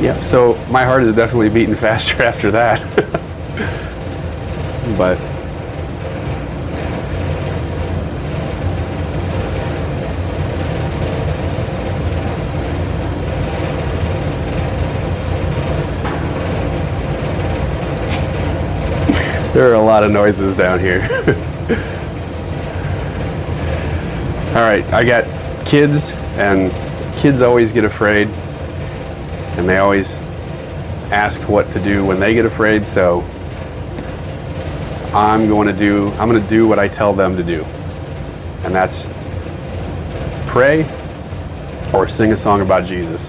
Yep, so my heart is definitely beating faster after that. but There are a lot of noises down here. All right, I got kids, and kids always get afraid, and they always ask what to do when they get afraid. So I'm going to do I'm going to do what I tell them to do, and that's pray or sing a song about Jesus.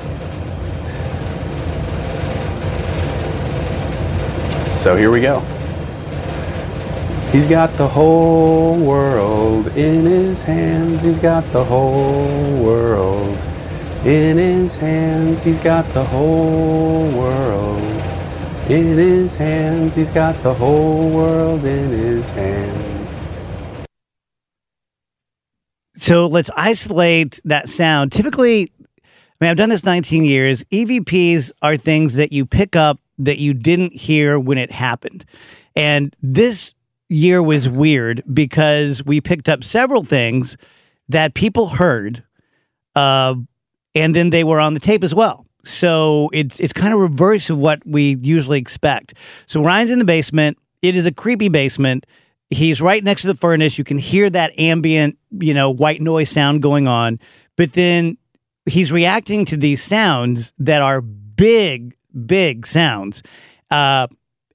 So here we go. He's got the whole world in his hands. He's got the whole world in his hands. He's got the whole world in his hands. He's got the whole world in his hands. So let's isolate that sound. Typically, I mean, I've done this 19 years. EVPs are things that you pick up that you didn't hear when it happened. And this year was weird because we picked up several things that people heard, uh, and then they were on the tape as well. So it's it's kind of reverse of what we usually expect. So Ryan's in the basement. It is a creepy basement. He's right next to the furnace. You can hear that ambient, you know, white noise sound going on. But then he's reacting to these sounds that are big, big sounds. Uh,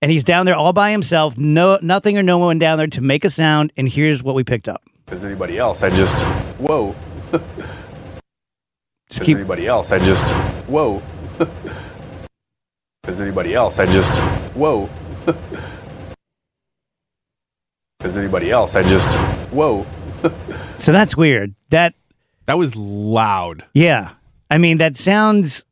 and he's down there all by himself, no nothing or no one down there to make a sound. And here's what we picked up. As anybody else, I just whoa. Just As keep- anybody else, I just whoa. As anybody else, I just whoa. As anybody else, I just whoa. So that's weird. That that was loud. Yeah. I mean, that sounds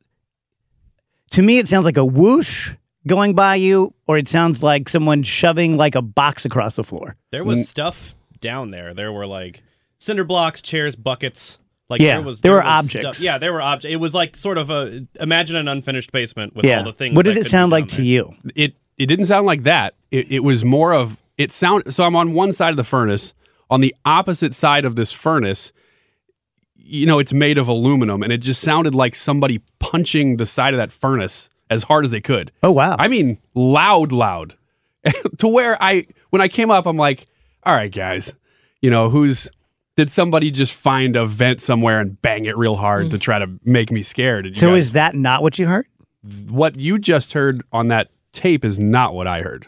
to me it sounds like a whoosh going by you or it sounds like someone shoving like a box across the floor. There was stuff down there. There were like cinder blocks, chairs, buckets. Like Yeah, there was there were was objects. Stuff. Yeah, there were objects. It was like sort of a imagine an unfinished basement with yeah. all the things. what did that it sound down like to you? It it didn't sound like that. It, it was more of it sound. So I'm on one side of the furnace. On the opposite side of this furnace, you know, it's made of aluminum, and it just sounded like somebody punching the side of that furnace as hard as they could. Oh wow! I mean, loud, loud, to where I when I came up, I'm like, all right, guys, you know, who's did somebody just find a vent somewhere and bang it real hard to mm. try to make me scared? Did you So guys- is that not what you heard? what you just heard on that tape is not what I heard.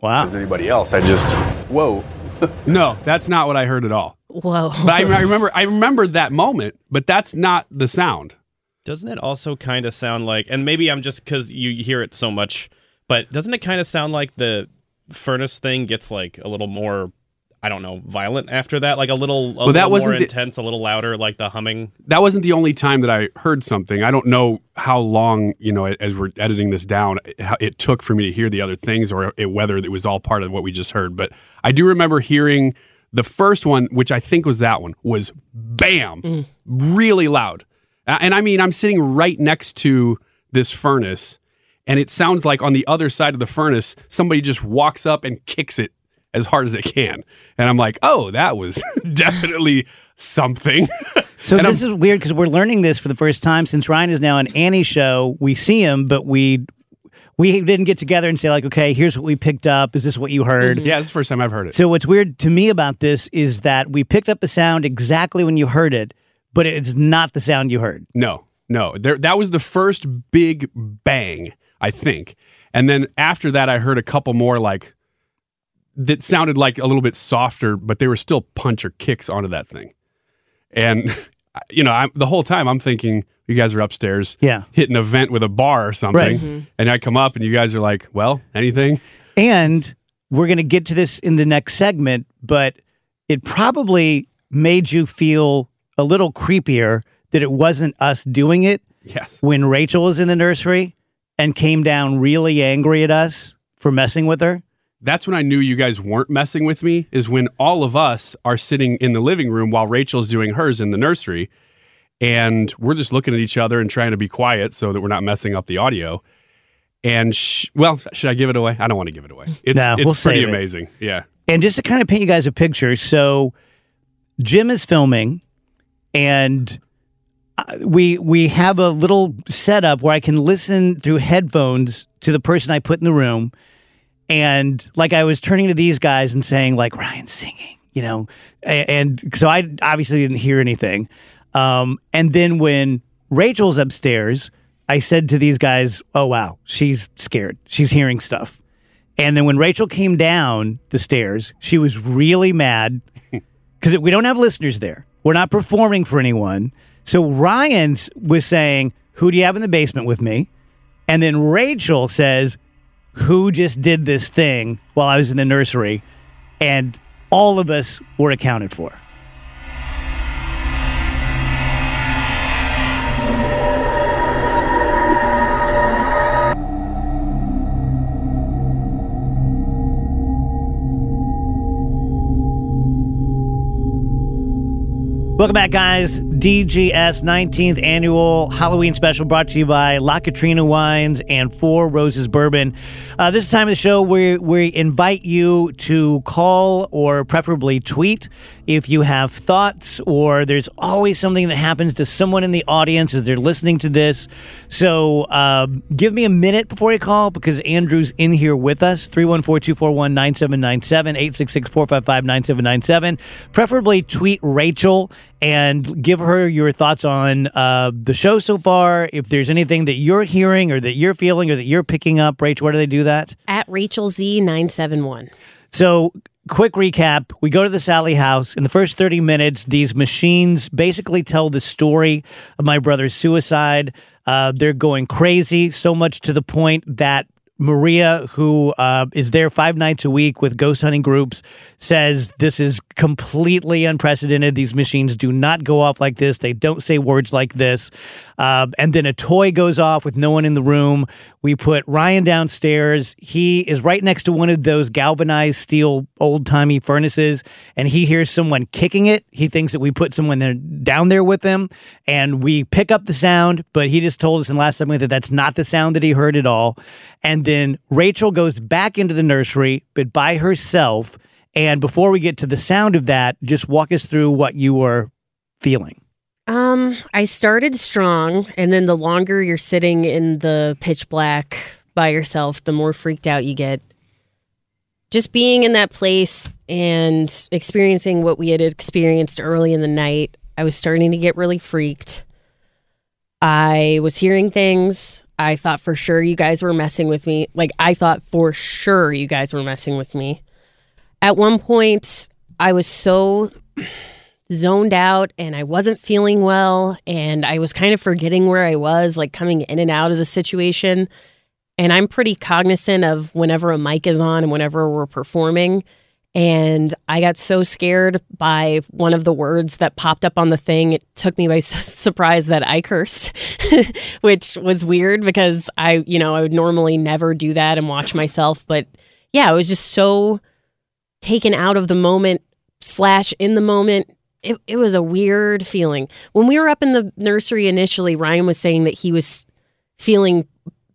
Wow. As anybody else, I just whoa. no, that's not what I heard at all. Whoa. But I, I remember I remember that moment, but that's not the sound. Doesn't it also kind of sound like, and maybe I'm just because you hear it so much, but doesn't it kind of sound like the furnace thing gets like a little more, I don't know, violent after that? Like a little, a Well, little that wasn't more the- intense, a little louder, like the humming. That wasn't the only time that I heard something. I don't know how long, you know, as we're editing this down, it took for me to hear the other things or it, whether it was all part of what we just heard. But I do remember hearing the first one, which I think was that one, was bam, mm. really loud. And I mean, I'm sitting right next to this furnace, and it sounds like on the other side of the furnace, somebody just walks up and kicks it as hard as it can. And I'm like, oh, that was definitely something. So And this is weird because we're learning this for the first time since Ryan is now on Annie's show. We see him, but we we didn't get together and say like, okay, here's what we picked up. Is this what you heard? Yeah, it's the first time I've heard it. So what's weird to me about this is that we picked up a sound exactly when you heard it, but it's not the sound you heard. No, no. There, that was the first big bang, I think. And then after that, I heard a couple more like that sounded like a little bit softer, but they were still punch or kicks onto that thing. And you know, I'm, the whole time I'm thinking you guys are upstairs, Yeah. hitting a vent with a bar or something, Right. Mhm. and I come up and you guys are like, "Well, anything?" And we're going to get to this in the next segment, but it probably made you feel a little creepier that it wasn't us doing it. Yes. When Rachel was in the nursery and came down really angry at us for messing with her. That's when I knew you guys weren't messing with me is when all of us are sitting in the living room while Rachel's doing hers in the nursery and we're just looking at each other and trying to be quiet so that we're not messing up the audio. And sh- well, should I give it away? I don't want to give it away. It's No, it's we'll pretty save it. amazing. Yeah. And just to kind of paint you guys a picture, so Jim is filming, and uh, we we have a little setup where I can listen through headphones to the person I put in the room, and like I was turning to these guys and saying like Ryan's singing, you know, A- and, so I obviously didn't hear anything. Um, and then when Rachel's upstairs, I said to these guys, "Oh wow, she's scared. She's hearing stuff." And then when Rachel came down the stairs, she was really mad because we don't have listeners there. We're not performing for anyone. So Ryan was saying, Who do you have in the basement with me? And then Rachel says, Who just did this thing while I was in the nursery? And all of us were accounted for. Welcome back, guys. DGS 19th annual Halloween special brought to you by La Katrina Wines and Four Roses Bourbon. Uh, this is the time of the show where we invite you to call or preferably tweet if you have thoughts or there's always something that happens to someone in the audience as they're listening to this. So uh, give me a minute before you call because Andrew's in here with us 314 241 9797 866 455 9797. Preferably tweet Rachel and give her your thoughts on uh, the show so far. If there's anything that you're hearing or that you're feeling or that you're picking up, Rachel, where do they do that? At Rachel Z971. So, quick recap we go to the Sallie house. In the first 30 minutes, these machines basically tell the story of my brother's suicide. Uh, they're going crazy, so much to the point that Maria, who uh, is there five nights a week with ghost hunting groups, says this is completely unprecedented. These machines do not go off like this. They don't say words like this. Uh, and then a toy goes off with no one in the room. We put Ryan downstairs. He is right next to one of those galvanized steel old timey furnaces, and he hears someone kicking it. He thinks that we put someone there, down there with him, and we pick up the sound. But he just told us in last segment that that's not the sound that he heard at all. And then Rachel goes back into the nursery, but by herself. And before we get to the sound of that, just walk us through what you were feeling. Um, I started strong, and then the longer you're sitting in the pitch black by yourself, the more freaked out you get. Just being in that place and experiencing what we had experienced early in the night, I was starting to get really freaked. I was hearing things. I thought for sure you guys were messing with me. Like, I thought for sure you guys were messing with me. At one point, I was so zoned out and I wasn't feeling well and I was kind of forgetting where I was, like coming in and out of the situation. And I'm pretty cognizant of whenever a mic is on and whenever we're performing. And I got so scared by one of the words that popped up on the thing. It took me by surprise that I cursed, which was weird because I, you know, I would normally never do that and watch myself. But yeah, I was just so taken out of the moment slash in the moment it, it was a weird feeling. When we were up in the nursery initially, Ryan was saying that he was feeling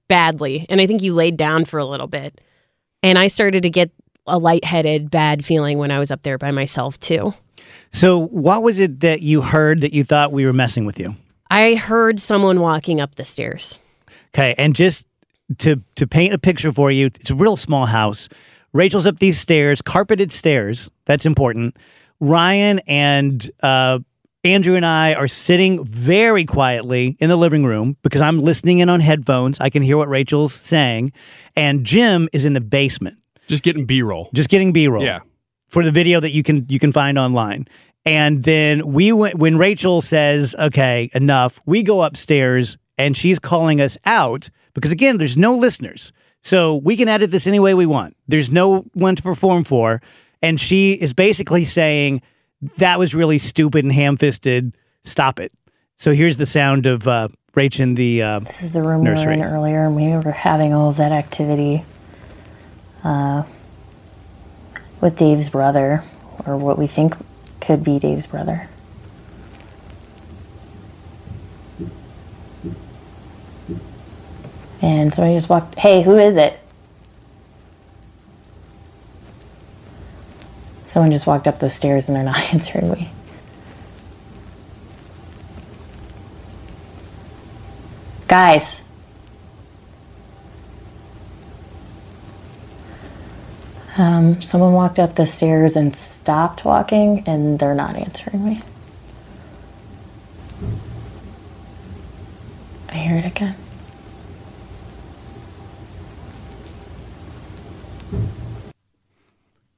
badly. And I think you laid down for a little bit. And I started to get a lightheaded, bad feeling when I was up there by myself, too. So, what was it that you heard that you thought we were messing with you? I heard someone walking up the stairs. Okay. And just to, to paint a picture for you, it's a real small house. Rachel's up these stairs, carpeted stairs. That's important. Ryan and uh, Andrew and I are sitting very quietly in the living room because I'm listening in on headphones. I can hear what Rachel's saying. And Jim is in the basement. Just getting B roll. Just getting B roll. Yeah. For the video that you can you can find online. And then we went when Rachel says, "Okay, enough." We go upstairs and she's calling us out because again, there's no listeners. So we can edit this any way we want. There's no one to perform for. And she is basically saying, that was really stupid and ham fisted. Stop it. So here's the sound of uh, Rach in the uh, This is the room nursery. we were in earlier, and we were having all of that activity uh, with Dave's brother, or what we think could be Dave's brother. And so I just walked, hey, who is it? Someone just walked up the stairs and they're not answering me. Guys. Um, someone walked up the stairs and stopped walking, and they're not answering me. I hear it again.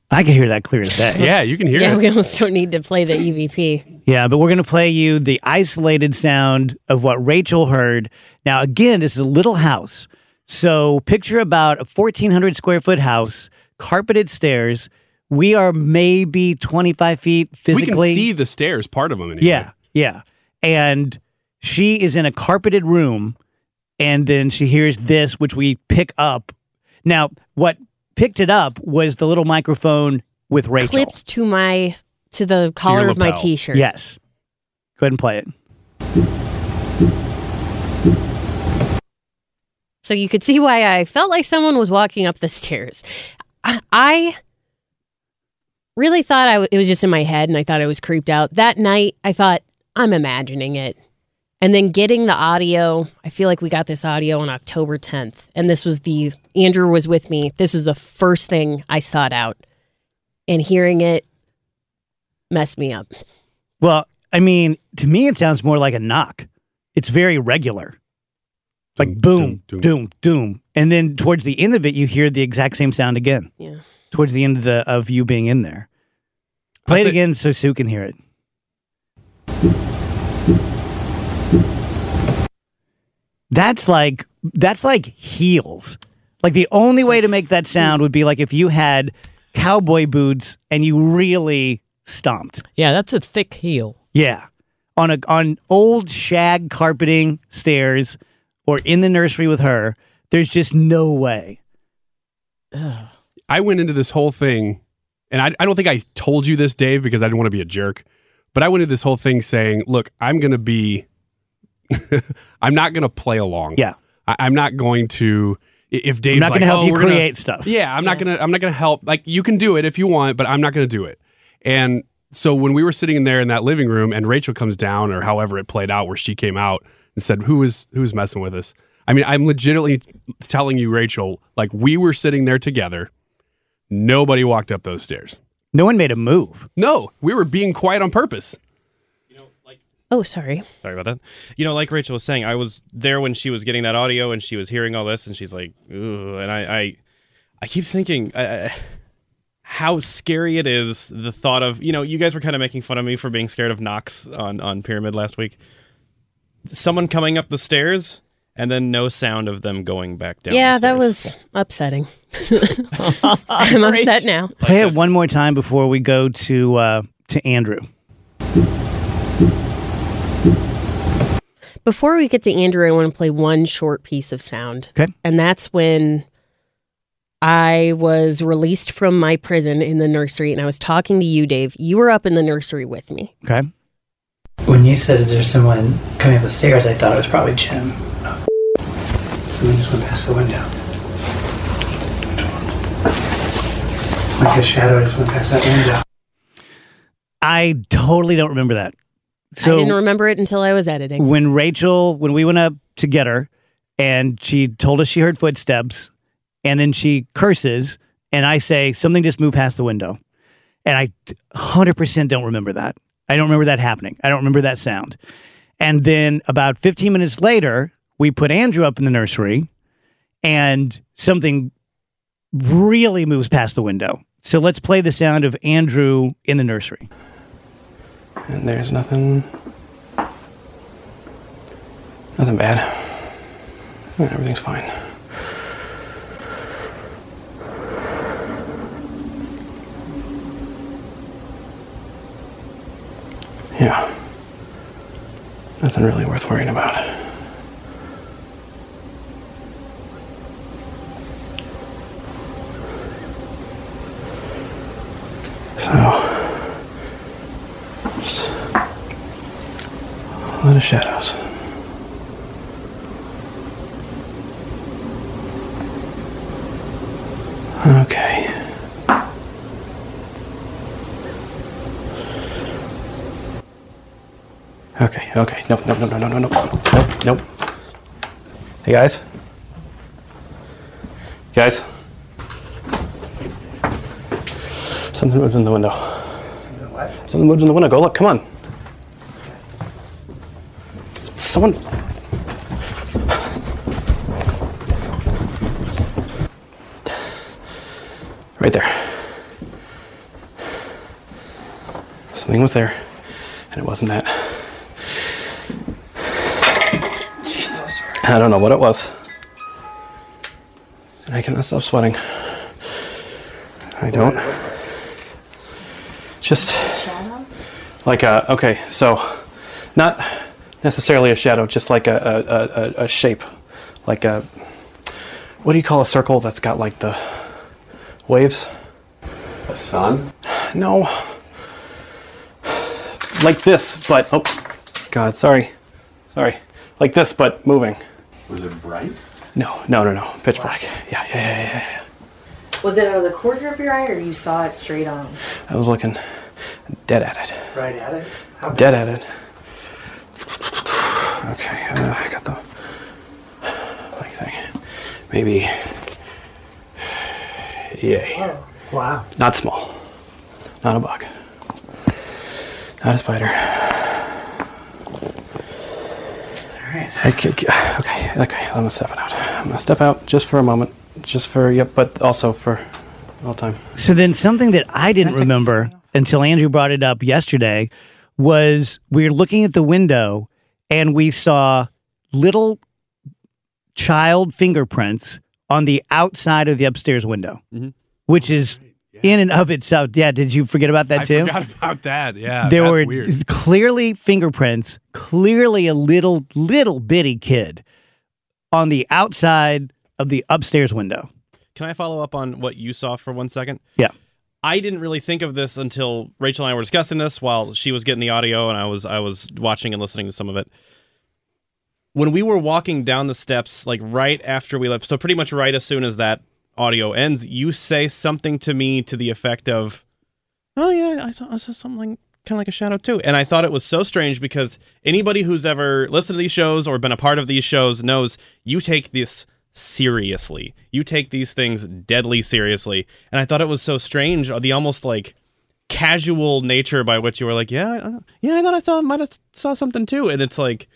I can hear that clear as day. Yeah, you can hear yeah, it. we almost don't need to play the E EVP. Yeah, but we're going to play you the isolated sound of what Rachel heard. Now, again, this is a little house. So picture about a 1,400 square foot house, carpeted stairs. We are maybe 25 feet physically. We can see the stairs, part of them. Anyway. Yeah, yeah. And she is in a carpeted room, and then she hears this, which we pick up. Now, what picked it up was the little microphone with Rachel. Clipped to my to the collar of my t-shirt. Yes. Go ahead and play it. So you could see why I felt like someone was walking up the stairs. I, I really thought I w- it was just in my head and I thought I was creeped out. That night, I thought, I'm imagining it. And then getting the audio, I feel like we got this audio on October 10th. And this was the, Andrew was with me. This is the first thing I sought out. And hearing it messed me up. Well, I mean, to me, it sounds more like a knock. It's very regular. Like boom, doom, doom, And then towards the end of it, you hear the exact same sound again. Yeah. Towards the end of the of you being in there. Play it again so Sue can hear it. That's like that's like heels. Like the only way to make that sound would be like if you had cowboy boots and you really stomped. Yeah, that's a thick heel. Yeah. On a on old shag carpeting stairs or in the nursery with her, there's just no way. I went into this whole thing, and I, I don't think I told you this, Dave, because I didn't want to be a jerk. But I went into this whole thing saying, "Look, I'm going to be, I'm not going to play along. Yeah, I, I'm not going to. i- If Dave's not like, gonna help "Oh, you we're gonna-" create stuff. Yeah, I'm not gonna. I'm not gonna help. Like you can do it if you want, but I'm not gonna do it. And so when we were sitting in there in that living room, and Rachel comes down, or however it played out, where she came out and said, "Who was who's messing with us?" I mean, I'm legitimately telling you, Rachel, like we were sitting there together. Nobody walked up those stairs. No one made a move. No, we were being quiet on purpose. You know, like Oh, sorry. Sorry about that. You know, like Rachel was saying, I was there when she was getting that audio and she was hearing all this, and she's like, "Ooh," and I, I, I keep thinking uh, how scary it is. The thought of, you know, you guys were kind of making fun of me for being scared of knocks on on Pyramid last week. Someone coming up the stairs and then no sound of them going back down. yeah, the that stairs. was upsetting. I'm upset now. Play it one more time before we go to uh, to Andrew. Before we get to Andrew, I want to play one short piece of sound. Okay. And that's when I was released from my prison in the nursery and I was talking to you, Dave. You were up in the nursery with me. Okay. When you said, is there someone coming up the stairs, I thought it was probably Jim. Someone just went past the window. Like a shadow just went past that window. I totally don't remember that. So I didn't remember it until I was editing. when Rachel, when we went up to get her, and she told us she heard footsteps, and then she curses, and I say something just moved past the window, and I hundred percent don't remember that. I don't remember that happening. I don't remember that sound. And then about fifteen minutes later, we put Andrew up in the nursery, and something really moves past the window. So let's play the sound of Andrew in the nursery. And there's nothing. Nothing bad. Everything's fine. Yeah. Nothing really worth worrying about. So, just a lot of shadows. Okay. Okay, okay. Nope, nope, nope, nope, nope, nope, nope, nope. Hey guys. Guys. Something moved in the window. Something moved in the window. Go look. Come on. Someone. Right there. Something was there, and it wasn't that. I don't know what it was. And I cannot stop sweating. I don't. Just like a okay, so not necessarily a shadow, just like a a, a, a shape, like a what do you call a circle that's got like the waves? A sun? No, like this, but oh, God, sorry, sorry, like this, but moving. Was it bright? No, no, no, no, pitch black. Yeah, yeah, yeah, yeah. yeah. Was it out of the corner of your eye, or you saw it straight on? I was looking dead at it. Right at it? How big Dead at it. Okay, uh, I got the like thing. Maybe. Yay. Oh, wow. Not small. Not a bug. Not a spider. All right. Okay, okay, okay. I'm gonna step it out. I'm gonna step out just for a moment, just for yep, but also for all time. So then something that I didn't remember until Andrew brought it up yesterday was we were looking at the window and we saw little child fingerprints on the outside of the upstairs window, Mhm. which is in and of itself. Yeah, did you forget about that I too? forgot about that. Yeah, there were weird. clearly fingerprints, clearly a little little bitty kid on the outside of the upstairs window. Can I follow up on what you saw for one second? Yeah. I didn't really think of this until Rachel and I were discussing this while she was getting the audio and I was I was watching and listening to some of it. When we were walking down the steps, like right after we left, so pretty much right as soon as that audio ends, you say something to me to the effect of, "Oh yeah, I saw, I saw something kind of like a shadow too," and I thought it was so strange because anybody who's ever listened to these shows or been a part of these shows knows you take this seriously. You take these things deadly seriously. And I thought it was so strange, uh, the almost like casual nature by which you were like, yeah, I- yeah, I thought I saw might have saw something too. And it's like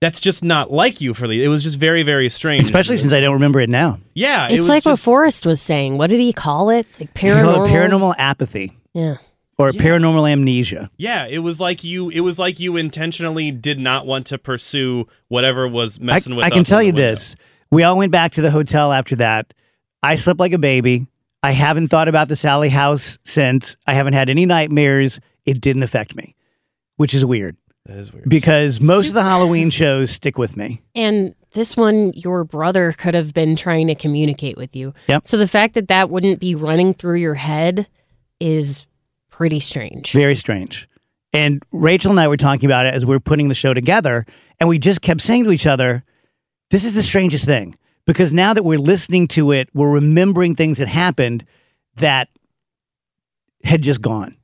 that's just not like you for the. It was just very very strange. Especially since I don't remember it now. yeah, it It's was like what just, Forrest was saying. What did he call it? Like You call paranormal. paranormal apathy Yeah. or paranormal amnesia. yeah, it was like you. It was like you intentionally did not want to pursue whatever was I, messing with. I can us tell you window. this. We all went back to the hotel after that. I slept like a baby. I haven't thought about the Sallie house since. I haven't had any nightmares. It didn't affect me, which is weird That is weird. because most of the Halloween shows stick with me. And this one, your brother could have been trying to communicate with you. Yep. So the fact that that wouldn't be running through your head is pretty strange. Very strange. And Rachel and I were talking about it as we were putting the show together, and we just kept saying to each other, This is the strangest thing. Because now that we're listening to it, we're remembering things that happened that had just gone,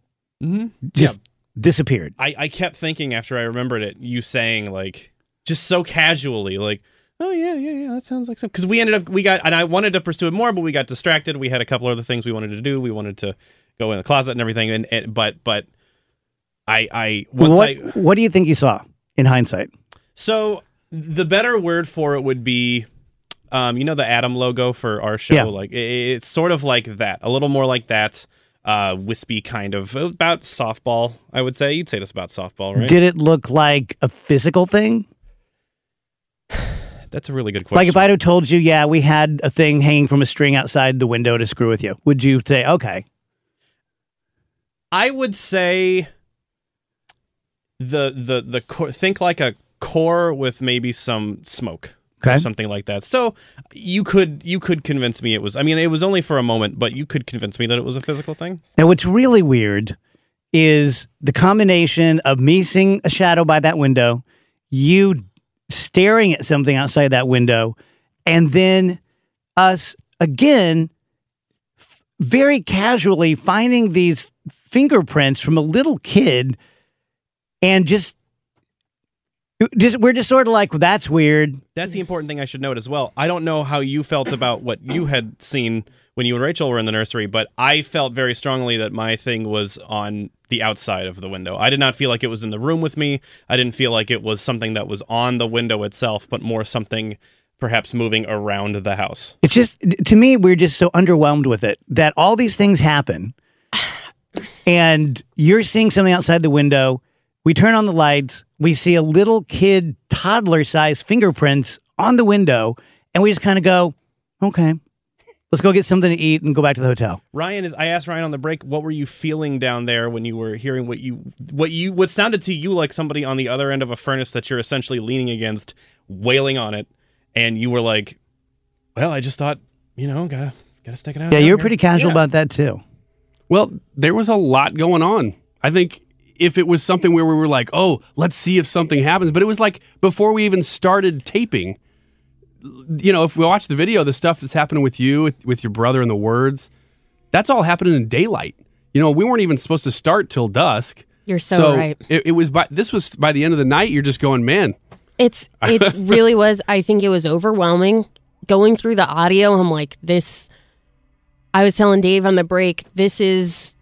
Mhm. just disappeared. I, I kept thinking after I remembered it, you saying like just so casually, like, oh yeah, yeah, yeah, that sounds like something. Because we ended up, we got, and I wanted to pursue it more, but we got distracted. We had a couple other things we wanted to do. We wanted to go in the closet and everything, and, and but but I I once what, I what do you think you saw in hindsight? so the better word for it would be. Um, you know the Atom logo for our show, Yeah. like i- it's sort of like that, a little more like that, uh, wispy kind of about softball. I would say you'd say this about softball, right? Did it look like a physical thing? That's a really good question. Like if I'd have told you, yeah, we had a thing hanging from a string outside the window to screw with you, would you say, okay? I would say the the the think like a core with maybe some smoke Okay. or something like that. So you could you could convince me it was. I mean, it was only for a moment, but you could convince me that it was a physical thing. Now, what's really weird is the combination of me seeing a shadow by that window, you staring at something outside that window, and then us again f- very casually finding these fingerprints from a little kid and just Just, we're just sort of like, that's weird. That's the important thing I should note as well. I don't know how you felt about what you had seen when you and Rachel were in the nursery, but I felt very strongly that my thing was on the outside of the window. I did not feel like it was in the room with me. I didn't feel like it was something that was on the window itself, but more something perhaps moving around the house. It's just, to me, we're just so underwhelmed with it that all these things happen and you're seeing something outside the window. We turn on the lights. We see a little kid, toddler sized fingerprints on the window. And we just kind of go, okay, let's go get something to eat and go back to the hotel. Ryan is I asked Ryan on the break, what were you feeling down there when you were hearing what you what you what sounded to you like somebody on the other end of a furnace that you're essentially leaning against, wailing on it, and you were like, Well, I just thought, you know, gotta gotta stick it out. Yeah, you're here." pretty casual Yeah. about that too. Well, there was a lot going on. I think if it was something where we were like, oh, let's see if something happens, but it was like before we even started taping, you know, if we watch the video, the stuff that's happening with you, with, with your brother and the words, that's all happening in daylight. You know, we weren't even supposed to start till dusk. You're so right. It, it was by this was by the end of the night. You're just going, man. It's it really was. I think it was overwhelming going through the audio. I'm like this. I was telling Dave on the break. This is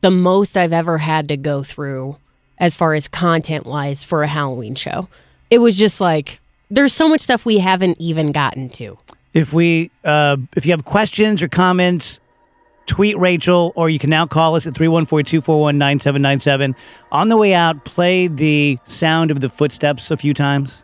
the most I've ever had to go through as far as content wise for a Halloween show. It was just like there's so much stuff we haven't even gotten to. If we, uh, if you have questions or comments, tweet Rachel, or you can now call us at 314-241-9797. On the way out, play the sound of the footsteps a few times.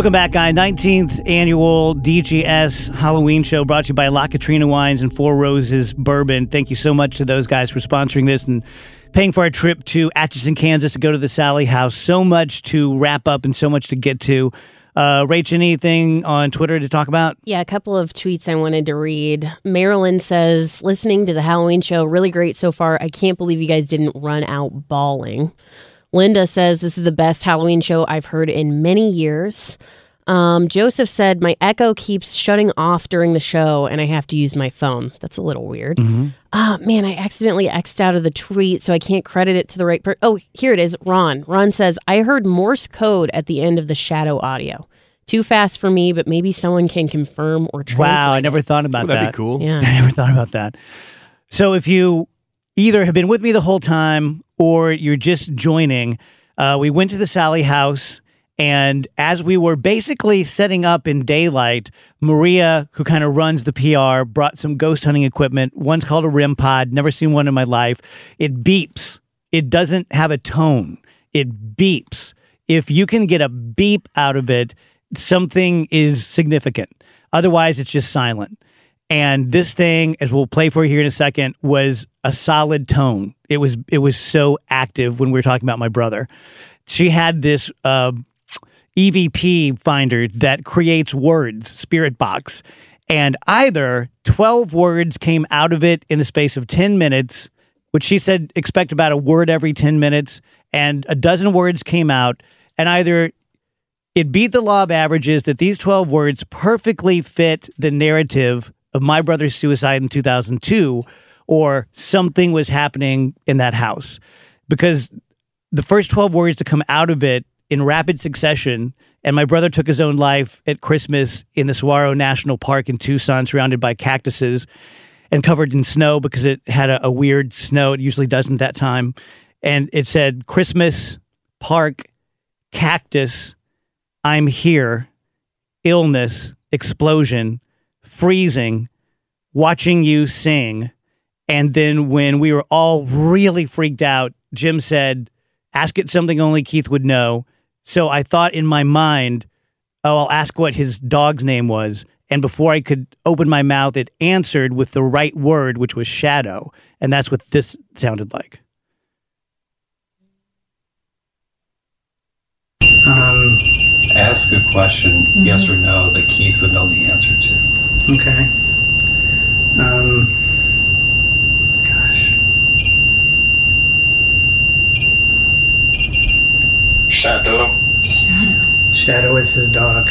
Welcome back, guy. 19th annual DGS Halloween show brought to you by La Katrina Wines and Four Roses Bourbon. Thank you so much to those guys for sponsoring this and paying for our trip to Atchison, Kansas to go to the Sallie House. So much to wrap up and so much to get to. Uh, Rach, anything on Twitter to talk about? Yeah, a couple of tweets I wanted to read. Marilyn says, listening to the Halloween show, really great so far. I can't believe you guys didn't run out bawling. Linda says, this is the best Halloween show I've heard in many years. Um, Joseph said, my echo keeps shutting off during the show and I have to use my phone. That's a little weird. Ah, man, I accidentally X'd out of the tweet, so I can't credit it to the right person. Oh, here it is. Ron. Ron says, I heard Morse code at the end of the shadow audio. Too fast for me, but maybe someone can confirm or translate. Wow, I never thought about Oh, that'd be that. cool. Yeah. I never thought about that. So if you either have been with me the whole time or you're just joining, uh, we went to the Sallie house. And as we were basically setting up in daylight, Maria, who kind of runs the PR, brought some ghost hunting equipment. One's called a REM pod, never seen one in my life. It beeps, it doesn't have a tone, it beeps. If you can get a beep out of it, something is significant. Otherwise, it's just silent. And this thing, as we'll play for you here in a second, was a solid tone. It was it was so active when we were talking about my brother. She had this uh, EVP finder that creates words, Spirit Box, and either twelve words came out of it in the space of ten minutes, which she said expect about a word every ten minutes, and a dozen words came out, and either it beat the law of averages that these 12 words perfectly fit the narrative of my brother's suicide in 2002 or something was happening in that house. Because the first 12 words to come out of it in rapid succession and my brother took his own life at christmas in the saguaro national park in tucson surrounded by cactuses and covered in snow because it had a, a weird snow. It usually doesn't that time. And it said christmas park cactus I'm here, illness, explosion, freezing, watching you sing. And then when we were all really freaked out, Jim said, Ask it something only Keith would know. So I thought in my mind, Oh, I'll ask what his dog's name was. And before I could open my mouth, it answered with the right word, which was shadow. And that's what this sounded like. Um, Ask a question, yes or no, that Keith would know the answer to. Okay. Um, gosh. Shadow. Shadow is his dog.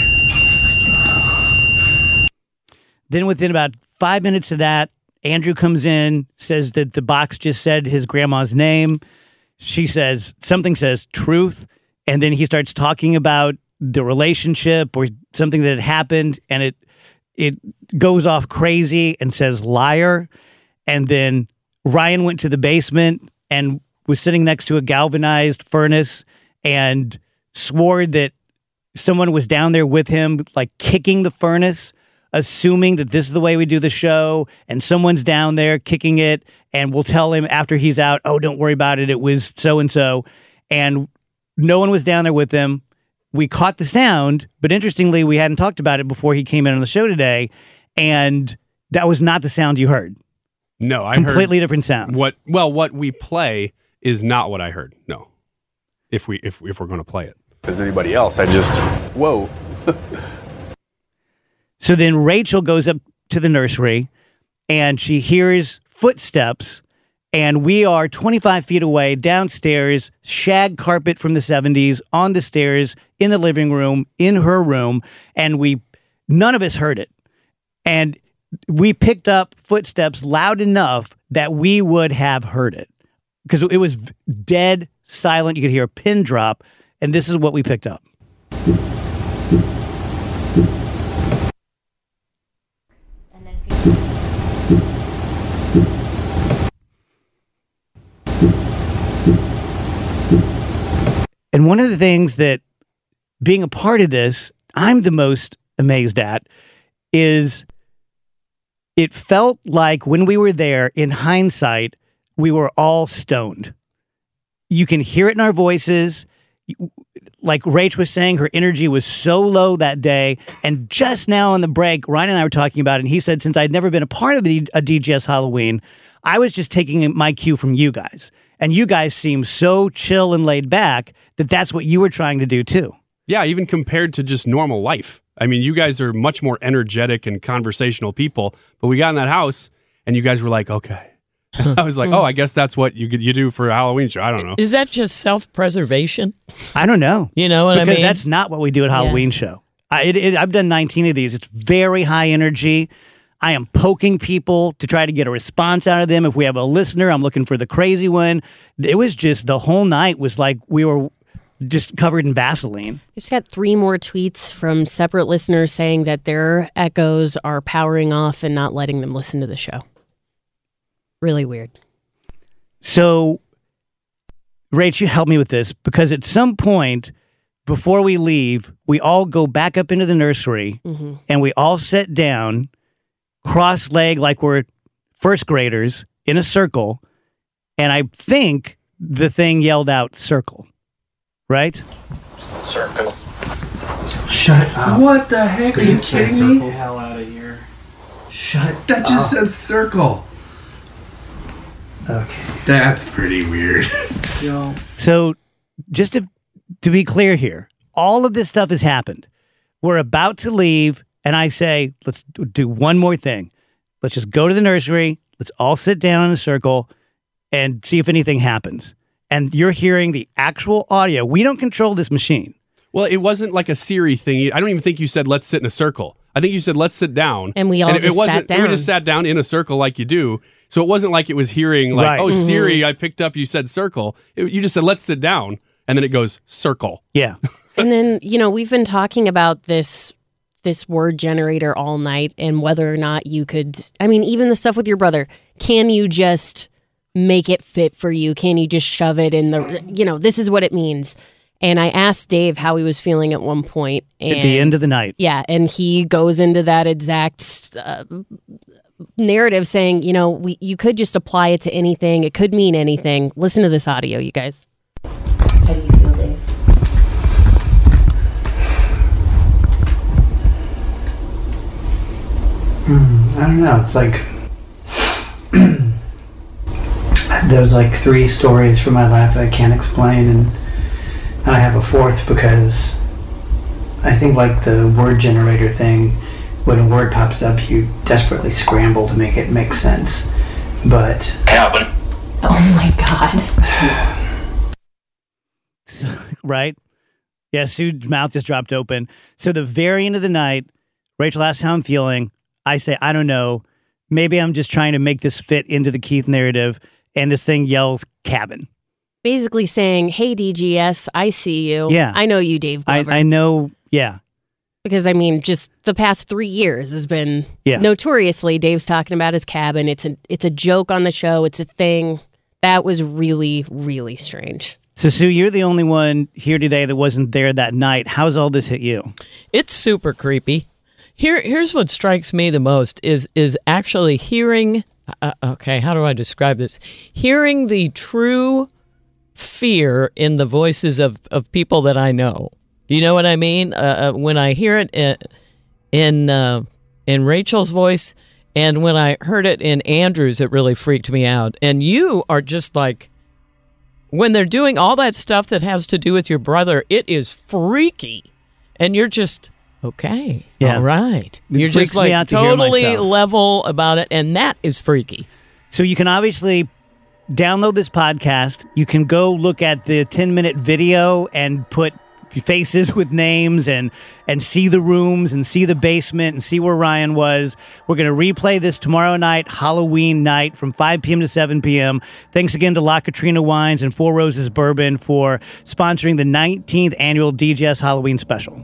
Then within about five minutes of that, Andrew comes in, says that the box just said his grandma's name. She says something says truth, and then he starts talking about the relationship or something that had happened, and it it goes off crazy and says liar. And then Ryan went to the basement and was sitting next to a galvanized furnace and swore that someone was down there with him, like kicking the furnace, assuming that this is the way we do the show, and someone's down there kicking it, and we'll tell him after he's out, oh, don't worry about it. It was so and so. And no one was down there with him. We caught the sound, but interestingly, we hadn't talked about it before he came in on the show today, and that was not the sound you heard. No, I Completely heard different sound. What? Well, what we play is not what I heard. No, if we if if we're going to play it. As anybody else, I just whoa. So then Rachel goes up to the nursery and she hears footsteps, and we are 25 feet away downstairs, shag carpet from the 70s on the stairs in the living room, in her room, and we none of us heard it. And we picked up footsteps loud enough that we would have heard it because it was dead silent. You could hear a pin drop, and this is what we picked up. And one of the things that being a part of this, I'm the most amazed at is it felt like when we were there in hindsight, we were all stoned. You can hear it in our voices. Like Rach was saying, her energy was so low that day. And just now on the break, Ryan and I were talking about it. And he said, since I'd never been a part of a DGS Halloween, I was just taking my cue from you guys. And you guys seem so chill and laid back that that's what you were trying to do too. Yeah, even compared to just normal life. I mean, you guys are much more energetic and conversational people. But we got in that house, and you guys were like, "Okay." I was like, "Oh, I guess that's what you you do for a Halloween show." I don't know. Is that just self preservation? I don't know. You know what I because that's not what we do at Halloween show. I, it, it, I've done 19 of these. It's very high energy. I am poking people to try to get a response out of them. If we have a listener, I'm looking for the crazy one. It was just the whole night was like we were just covered in Vaseline. I just got three more tweets from separate listeners saying that their echoes are powering off and not letting them listen to the show. Really weird. So, Rach, you help me with this because at some point before we leave, we all go back up into the nursery Mhm. and we all sit down, cross leg like we're first graders in a circle. And I think the thing yelled out circle, right? Circle. Shut up. What the heck? Are you Please say kidding me? circle. hell out of here. Shut That just up. said circle. Okay. That's pretty weird. Yo. So, just to to be clear here, all of this stuff has happened. We're about to leave, and I say, let's do one more thing. Let's just go to the nursery. Let's all sit down in a circle and see if anything happens. And you're hearing the actual audio. We don't control this machine. Well, it wasn't like a Siri thing. I don't even think you said let's sit in a circle. I think you said let's sit down, And we all it, just it wasn't, sat We down. just sat down in a circle like you do. So it wasn't like it was hearing like, Right. oh Mm-hmm. Mhm. Siri, I picked up. You said circle. It- you just said let's sit down, and then it goes circle. Yeah. and then you know we've been talking about this this word generator all night and whether or not you could i mean even the stuff with your brother can you just make it fit for you? Can you just shove it in the you know this is what it means. And i asked dave how he was feeling at one point and At the end of the night. yeah and he goes into that exact uh, narrative saying you know we, you could just apply it to anything. It could mean anything. Listen to this audio you guys How do you feel, Dave? Hmm, I don't know. It's like there's like three stories from my life that I can't explain, and I have a fourth because I think like the word generator thing. When a word pops up, you desperately scramble to make it make sense. But cabin. Oh my god. right? Yeah, Sue's mouth just dropped open. So the very end of the night, Rachel asks how I'm feeling. I say, I don't know. Maybe I'm just trying to make this fit into the Keith narrative. And this thing yells cabin. Basically saying, "Hey DGS, I see you. Yeah. I know you, Dave I, I know, yeah. because I mean, just the past three years has been Yeah. notoriously Dave's talking about his cabin. It's a it's a joke on the show. It's a thing. That was really really strange. So, Sue, you're the only one here today that wasn't there that night. How's all this hit you? It's super creepy. Here, here's what strikes me the most is is actually hearing. Uh, okay, how do I describe this? Hearing the true fear in the voices of of people that I know. You know what I mean? Uh, uh, when I hear it in in, uh, in Rachel's voice, and when I heard it in Andrew's, it really freaked me out. And you are just like when they're doing all that stuff that has to do with your brother, it is freaky. And you're just okay. Yeah. All right. It you're just like to totally level about it and that is freaky. So you can obviously download this podcast. You can go look at the 10 minute video and put faces with names and and see the rooms and see the basement and see where Ryan was. We're going to replay this tomorrow night, Halloween night from 5 p.m. to 7 p.m. Thanks again to La Katrina Wines and Four Roses Bourbon for sponsoring the 19th annual DGS Halloween special.